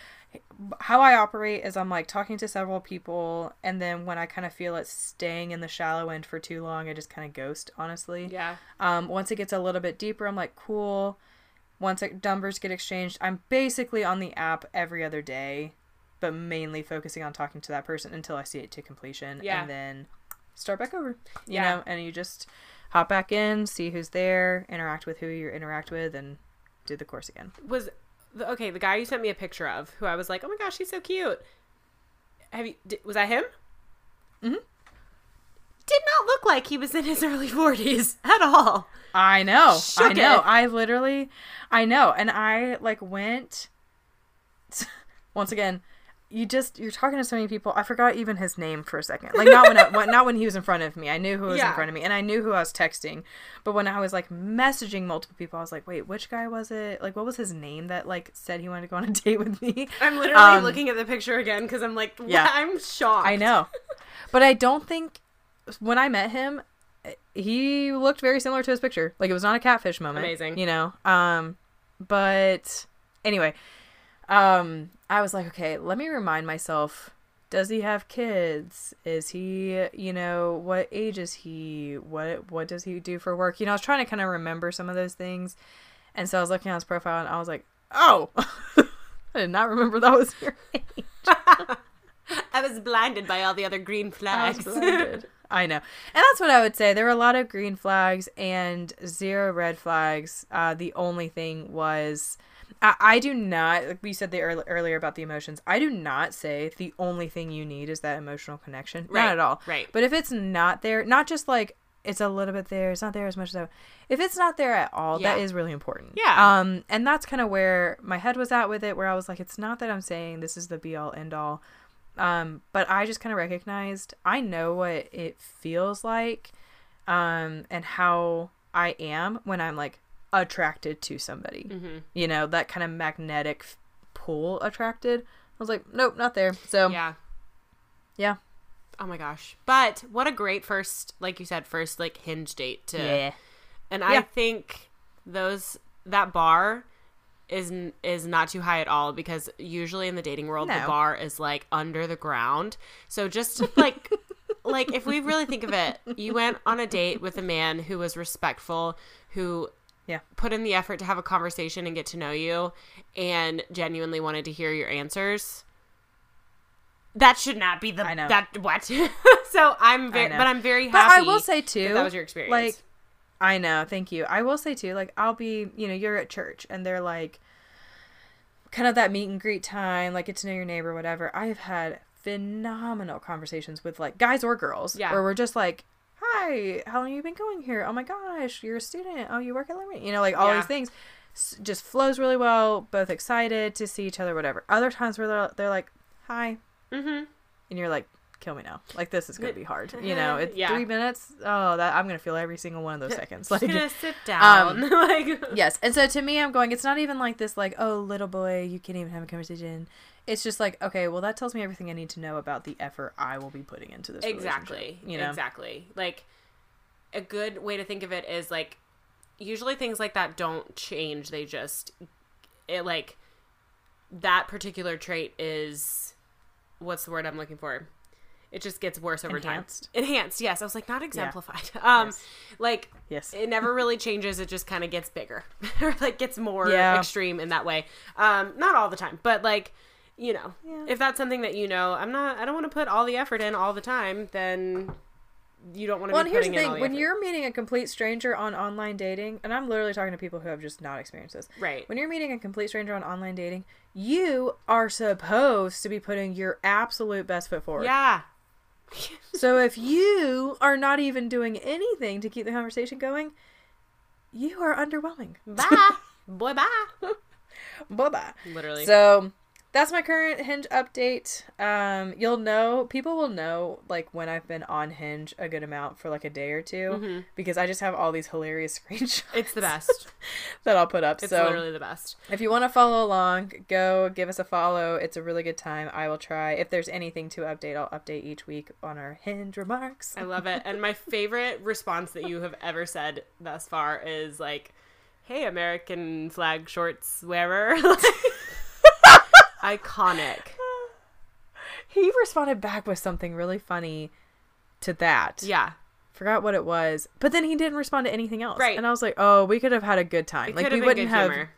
how I operate is I'm like talking to several people, and then when I kind of feel it staying in the shallow end for too long, I just kind of ghost. Honestly, Yeah. um, once it gets a little bit deeper, I'm like, cool. Once numbers get exchanged, I'm basically on the app every other day, but mainly focusing on talking to that person until I see it to completion, Yeah. and then start back over. You Yeah. know, and you just hop back in, see who's there, interact with who you interact with, and do the course again. Was the, okay. The guy you sent me a picture of, who I was like, oh my gosh, he's so cute. Have you? Did, was that him? Mhm. Did not look like he was in his early forties at all. I know. I know. it. I literally I know. And I like went once again, you just you're talking to so many people. I forgot even his name for a second. Like not when I, not when he was in front of me. I knew who was Yeah. in front of me and I knew who I was texting. But when I was like messaging multiple people, I was like, "Wait, which guy was it? Like what was his name that like said he wanted to go on a date with me?" I'm literally Um, looking at the picture again because I'm like, Yeah. I'm shocked. I know. But I don't think when I met him, he looked very similar to his picture. Like it was not a catfish moment. Amazing. You know. Um but anyway, um I was like, okay, let me remind myself does he have kids? Is he, you know, what age is he? What what does he do for work? You know, I was trying to kind of remember some of those things. And so I was looking at his profile and I was like, "Oh, I did not remember that was your age." I was blinded by all the other green I was flags. I know. And that's what I would say. There were a lot of green flags and zero red flags. Uh, the only thing was. I, I do not, like we said the earl- earlier about the emotions. I do not say the only thing you need is that emotional connection. Right, Not at all. right. But if it's not there, not just like it's a little bit there, it's not there as much as if it's not there at all, that Yeah. is really important. Yeah. Um, and that's kind of where my head was at with it, where I was like, it's not that I'm saying this is the be all end all. Um, but I just kind of recognized I know what it feels like, um, and how I am when I'm like attracted to somebody. Mhm. You know, that kind of magnetic pull attracted. I was like, nope, not there. So Yeah. yeah, Oh my gosh. But what a great first, like you said, first like hinge date to. yeah, And Yeah. I think those that bar is is not too high at all because usually in the dating world the bar is like under the ground. So just like like if we really think of it, you went on a date with a man who was respectful, who yeah, put in the effort to have a conversation and get to know you and genuinely wanted to hear your answers. That should not be the I know. that what. so I'm very but I'm very happy. But. I will say too, that, that was your experience. Like, I know, thank you. I will say too, like, I'll be, you know, you're at church and they're like, kind of that meet and greet time, like, get to know your neighbor, whatever. I have had phenomenal conversations with like guys or girls, Yeah. where we're just like, hi, how long have you been going here? Oh my gosh, you're a student. Oh, you work at Liberty. You know, like all Yeah. these things. S- Just flows really well. Both excited to see each other, whatever. Other times where they're, they're like, hi, mm-hmm. and you're like, kill me now. Like this is gonna be hard. You know, it's Yeah. three minutes. Oh, that I'm gonna feel every single one of those seconds. Like Just gonna sit down. Um, like yes, and so to me, I'm going. It's not even like this. Like oh, little boy, you can't even have a conversation. It's just like okay, well that tells me everything I need to know about the effort I will be putting into this. exactly You know. exactly like a good way to think of it is like usually things like that don't change they just it like that particular trait is what's the word i'm looking for it just gets worse over Enhanced. time enhanced yes i was like not exemplified um Yes. like Yes. it never really changes it just kind of gets bigger or like gets more Yeah. extreme in that way um not all the time but like you know Yeah. if that's something that you know i'm not i don't want to put all the effort in all the time then you don't want to Well, here's the putting in all thing: the when effort. you're meeting a complete stranger on online dating, and I'm literally talking to people who have just not experienced this. right When you're meeting a complete stranger on online dating, you are supposed to be putting your absolute best foot forward. yeah So if you are not even doing anything to keep the conversation going, you are underwhelming. bye boy bye Bye bye. literally So that's my current Hinge update. Um, you'll know people will know like when I've been on Hinge a good amount for like a day or 2 because I just have all these hilarious screenshots. Mm-hmm. it's the best that I'll put up. it's so literally the best if you want to follow along, go give us a follow. It's a really good time. I will try. If there's anything to update, I'll update each week on our Hinge remarks. I love it. And my favorite response that you have ever said thus far is like, "Hey, American flag shorts wearer." Iconic. he responded back with something really funny to that. Yeah. Forgot what it was. But then he didn't respond to anything else. Right. And I was like, "Oh, we could have had a good time. It like we wouldn't have humor.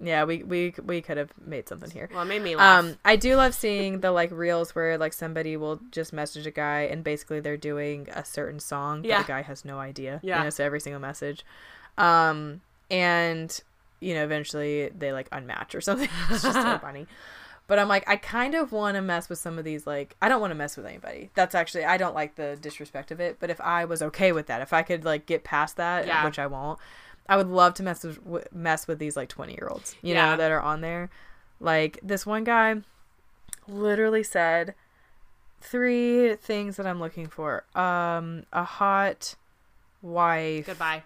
Yeah, we we we could have made something here. Well, it made me laugh. Um, I do love seeing the like reels where like somebody will just message a guy and basically they're doing a certain song, Yeah. but the guy has no idea. Yeah. You know, so every single message. Um, and you know, eventually they like unmatch or something. it's just so funny. But I'm like, I kind of want to mess with some of these. Like, I don't want to mess with anybody. That's actually, I don't like the disrespect of it. But if I was okay with that, if I could like get past that, Yeah. which I won't, I would love to mess with mess with these like 20 year olds, you Yeah. know, that are on there. Like this one guy literally said three things that I'm looking for. Um, a hot wife Goodbye.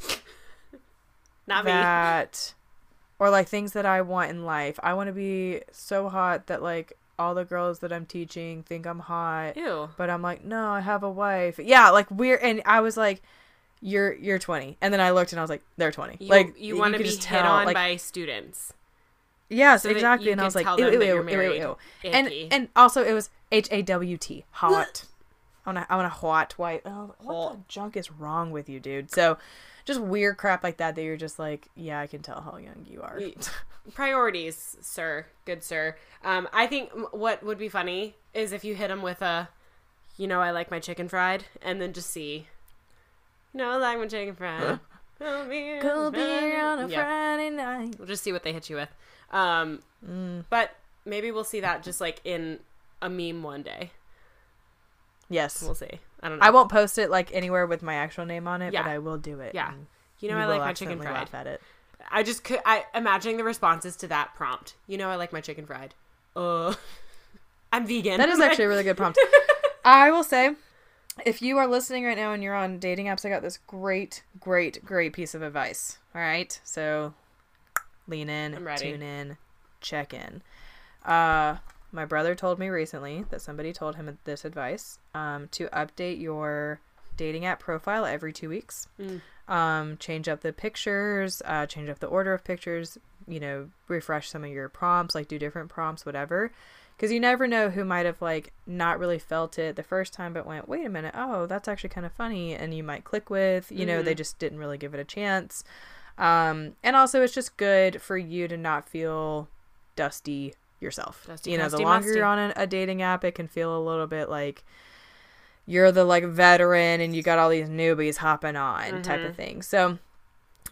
Not me. that or like things that I want in life. I want to be so hot that like all the girls that I'm teaching think I'm hot. Ew. But I'm like, "No, I have a wife." Yeah, like we're and I was like you're you're 20. And then I looked and I was like, they're 20. You, like you want to be hit tell, on like, by students. Yes, so exactly. And I was like, ew, ew, ew, ew, ew. And and also it was H A W T, hot. I want to I want a hot white. Oh, what the junk is wrong with you, dude? So, just weird crap like that that you're just like, yeah, I can tell how young you are. Priorities, sir. Good sir. Um, I think what would be funny is if you hit him with a, you know, I like my chicken fried, and then just see, you know, I like my chicken fried. Cold beer Cold beer on a Yeah. Friday night. We'll just see what they hit you with. Um, Mm. but maybe we'll see that just like in a meme one day. Yes, We'll see. I don't know. I won't post it like anywhere with my actual name on it, but I will do it. Yeah. you know, I like my chicken fried. laugh at it. I just could. I imagining the responses to that prompt. You know, I like my chicken fried. Uh, I'm vegan. That is actually a really good prompt. I will say, if you are listening right now and you're on dating apps, I got this great, great, great piece of advice. All right, so lean in, tune in, check in. Uh, my brother told me recently that somebody told him this advice um, to update your dating app profile every two weeks. Mm. Um, change up the pictures, uh, change up the order of pictures, you know, refresh some of your prompts, like do different prompts, whatever. Because you never know who might have, like, not really felt it the first time, but went, wait a minute, oh, that's actually kind of funny. And you might click with, you know, they Mhm. just didn't really give it a chance. Um, and also, it's just good for you to not feel dusty yourself. Dusty, you know, the longer musty. you're on a, a dating app, it can feel a little bit like you're the like veteran and you got all these newbies hopping on type of Mhm. thing. So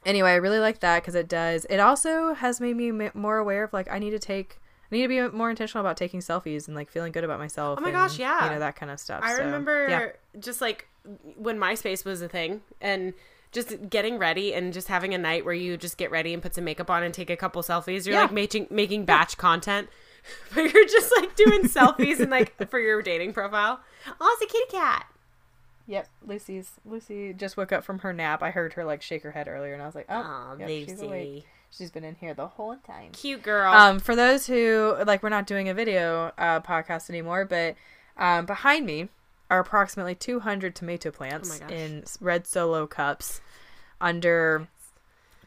anyway, I really like that because it does. It also has made me m- more aware of like I need to take. I need to be more intentional about taking selfies and like feeling good about myself. Oh my and, gosh, yeah. you know that kind of stuff. I So, remember yeah. just like when MySpace was a thing and just getting ready and just having a night where you just get ready and put some makeup on and take a couple selfies. You're Yeah. like making making batch content but you're just like doing selfies and like for your dating profile. Oh, it's a kitty cat. Yep, Lucy's Lucy just woke up from her nap. I heard her like shake her head earlier, and I was like, "Oh, Aw, yep, she's awake. Lucy. She's been in here the whole time." Cute girl. Um, for those who like, we're not doing a video uh, podcast anymore, but um, behind me are approximately 200 tomato plants Oh in red solo cups under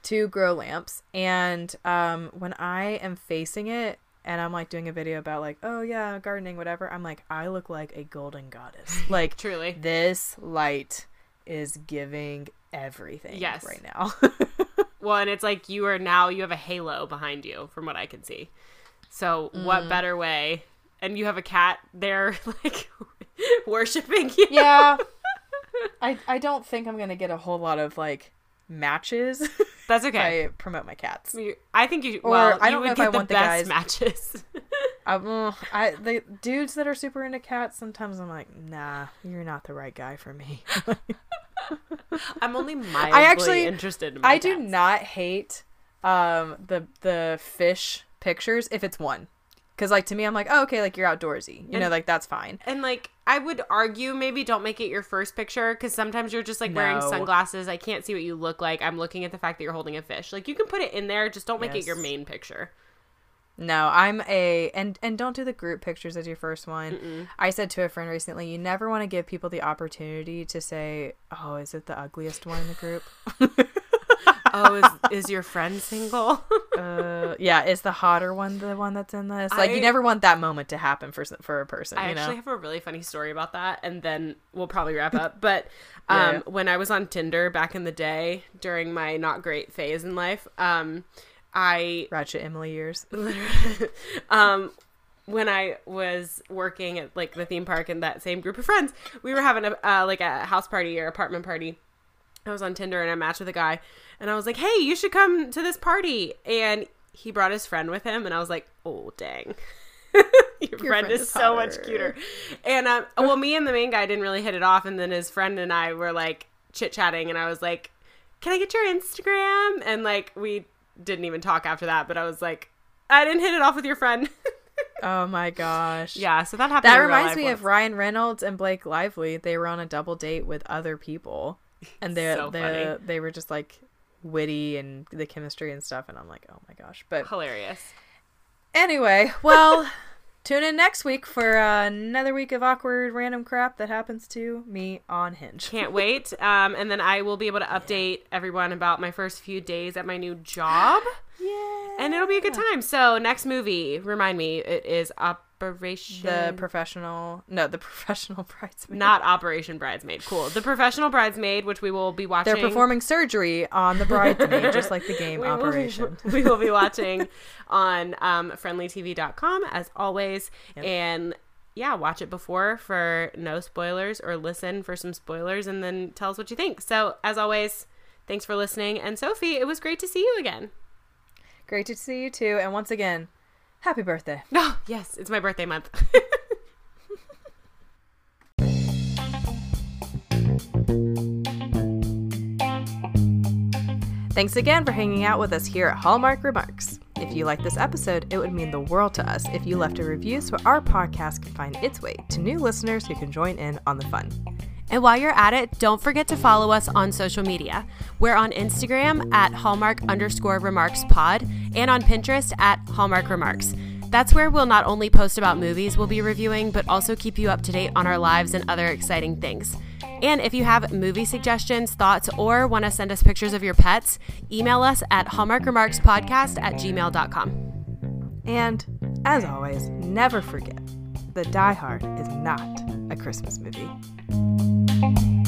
two grow lamps. And um, when I am facing it and I'm like doing a video about like, oh yeah, gardening, whatever, I'm like, I look like a golden goddess. Like, Truly. this light is giving everything Yes. right now. Well, and it's like you are now you have a halo behind you, from what I can see. So Mm. what better way? And you have a cat there, like worshiping you. yeah. I I don't think I'm gonna get a whole lot of like matches that's okay. I promote my cats. You- I think you. Or, well, I don't would know if I the want the best guys- matches. I, well, I the dudes that are super into cats. Sometimes I'm like, nah, you're not the right guy for me. I'm only mildly actually- interested. in I do not hate um the the fish pictures if it's one, because like to me I'm like, oh okay, like you're outdoorsy, you know, like that's fine. And like, I would argue maybe don't make it your first picture because sometimes you're just like wearing sunglasses. I can't see what you look like. I'm looking at the fact that you're holding a fish. Like, you can put it in there, just don't make it your main picture. No, I'm a and and don't do the group pictures as your first one. I said to a friend recently, you never want to give people the opportunity to say, "Oh, is it the ugliest one in the group?" Oh, is, is your friend single? uh, yeah, is the hotter one the one that's in this? Like, I- you never want that moment to happen for for a person. I you know? actually have a really funny story about that, and then we'll probably wrap up. But um, Yeah. when I was on Tinder back in the day during my not great phase in life, um, I Ratchet Emily years. um when I was working at like the theme park and that same group of friends, we were having a uh, like a house party or apartment party. I was on Tinder and I matched with a guy, and I was like, "Hey, you should come to this party." And he brought his friend with him, and I was like, "Oh dang." Your, friend, friend is, is so much cuter. And um, well, me and the main guy didn't really hit it off, and then his friend and I were like chit chatting, and I was like, "Can I get your Instagram?" And like we didn't even talk after that, but I was like, "I didn't hit it off with your friend." Oh my gosh. yeah, so that happened. That reminds me of. Ryan Reynolds and Blake Lively. They were on a double date with other people, and they So they funny. they were just like witty and the chemistry and stuff. And I'm like, oh my gosh. But hilarious. anyway, well, tune in next week for uh, another week of awkward random crap that happens to me on Hinge. Can't wait. Um, and then I will be able to update everyone about my first few days at my new job, Yeah. and it'll be a good time. So next movie, remind me, it is Operation. The professional, no, the professional bridesmaid. not Operation Bridesmaid. Cool. The Professional Bridesmaid, which we will be watching. They're performing surgery on the bridesmaid, just like the game We will be- Operation. we will be watching on um, frndlytv.com as always. Yep. And yeah, watch it before for no spoilers or listen for some spoilers and then tell us what you think. So, as always, thanks for listening. And Sophie, it was great to see you again. Great to see you too. And once again, happy birthday. Oh, yes, it's my birthday month. Thanks again for hanging out with us here at Hallmark Remarks. If you like this episode, it would mean the world to us if you left a review so our podcast can find its way to new listeners who can join in on the fun. And while you're at it, don't forget to follow us on social media. We're on Instagram at Hallmark underscore remarks pod and on Pinterest at Hallmark Remarks. That's where we'll not only post about movies we'll be reviewing, but also keep you up to date on our lives and other exciting things. And if you have movie suggestions, thoughts, or want to send us pictures of your pets, email us at hallmarkremarkspodcast at gmail.com. And as always, never forget that Die Hard is not a Christmas movie. Thank you.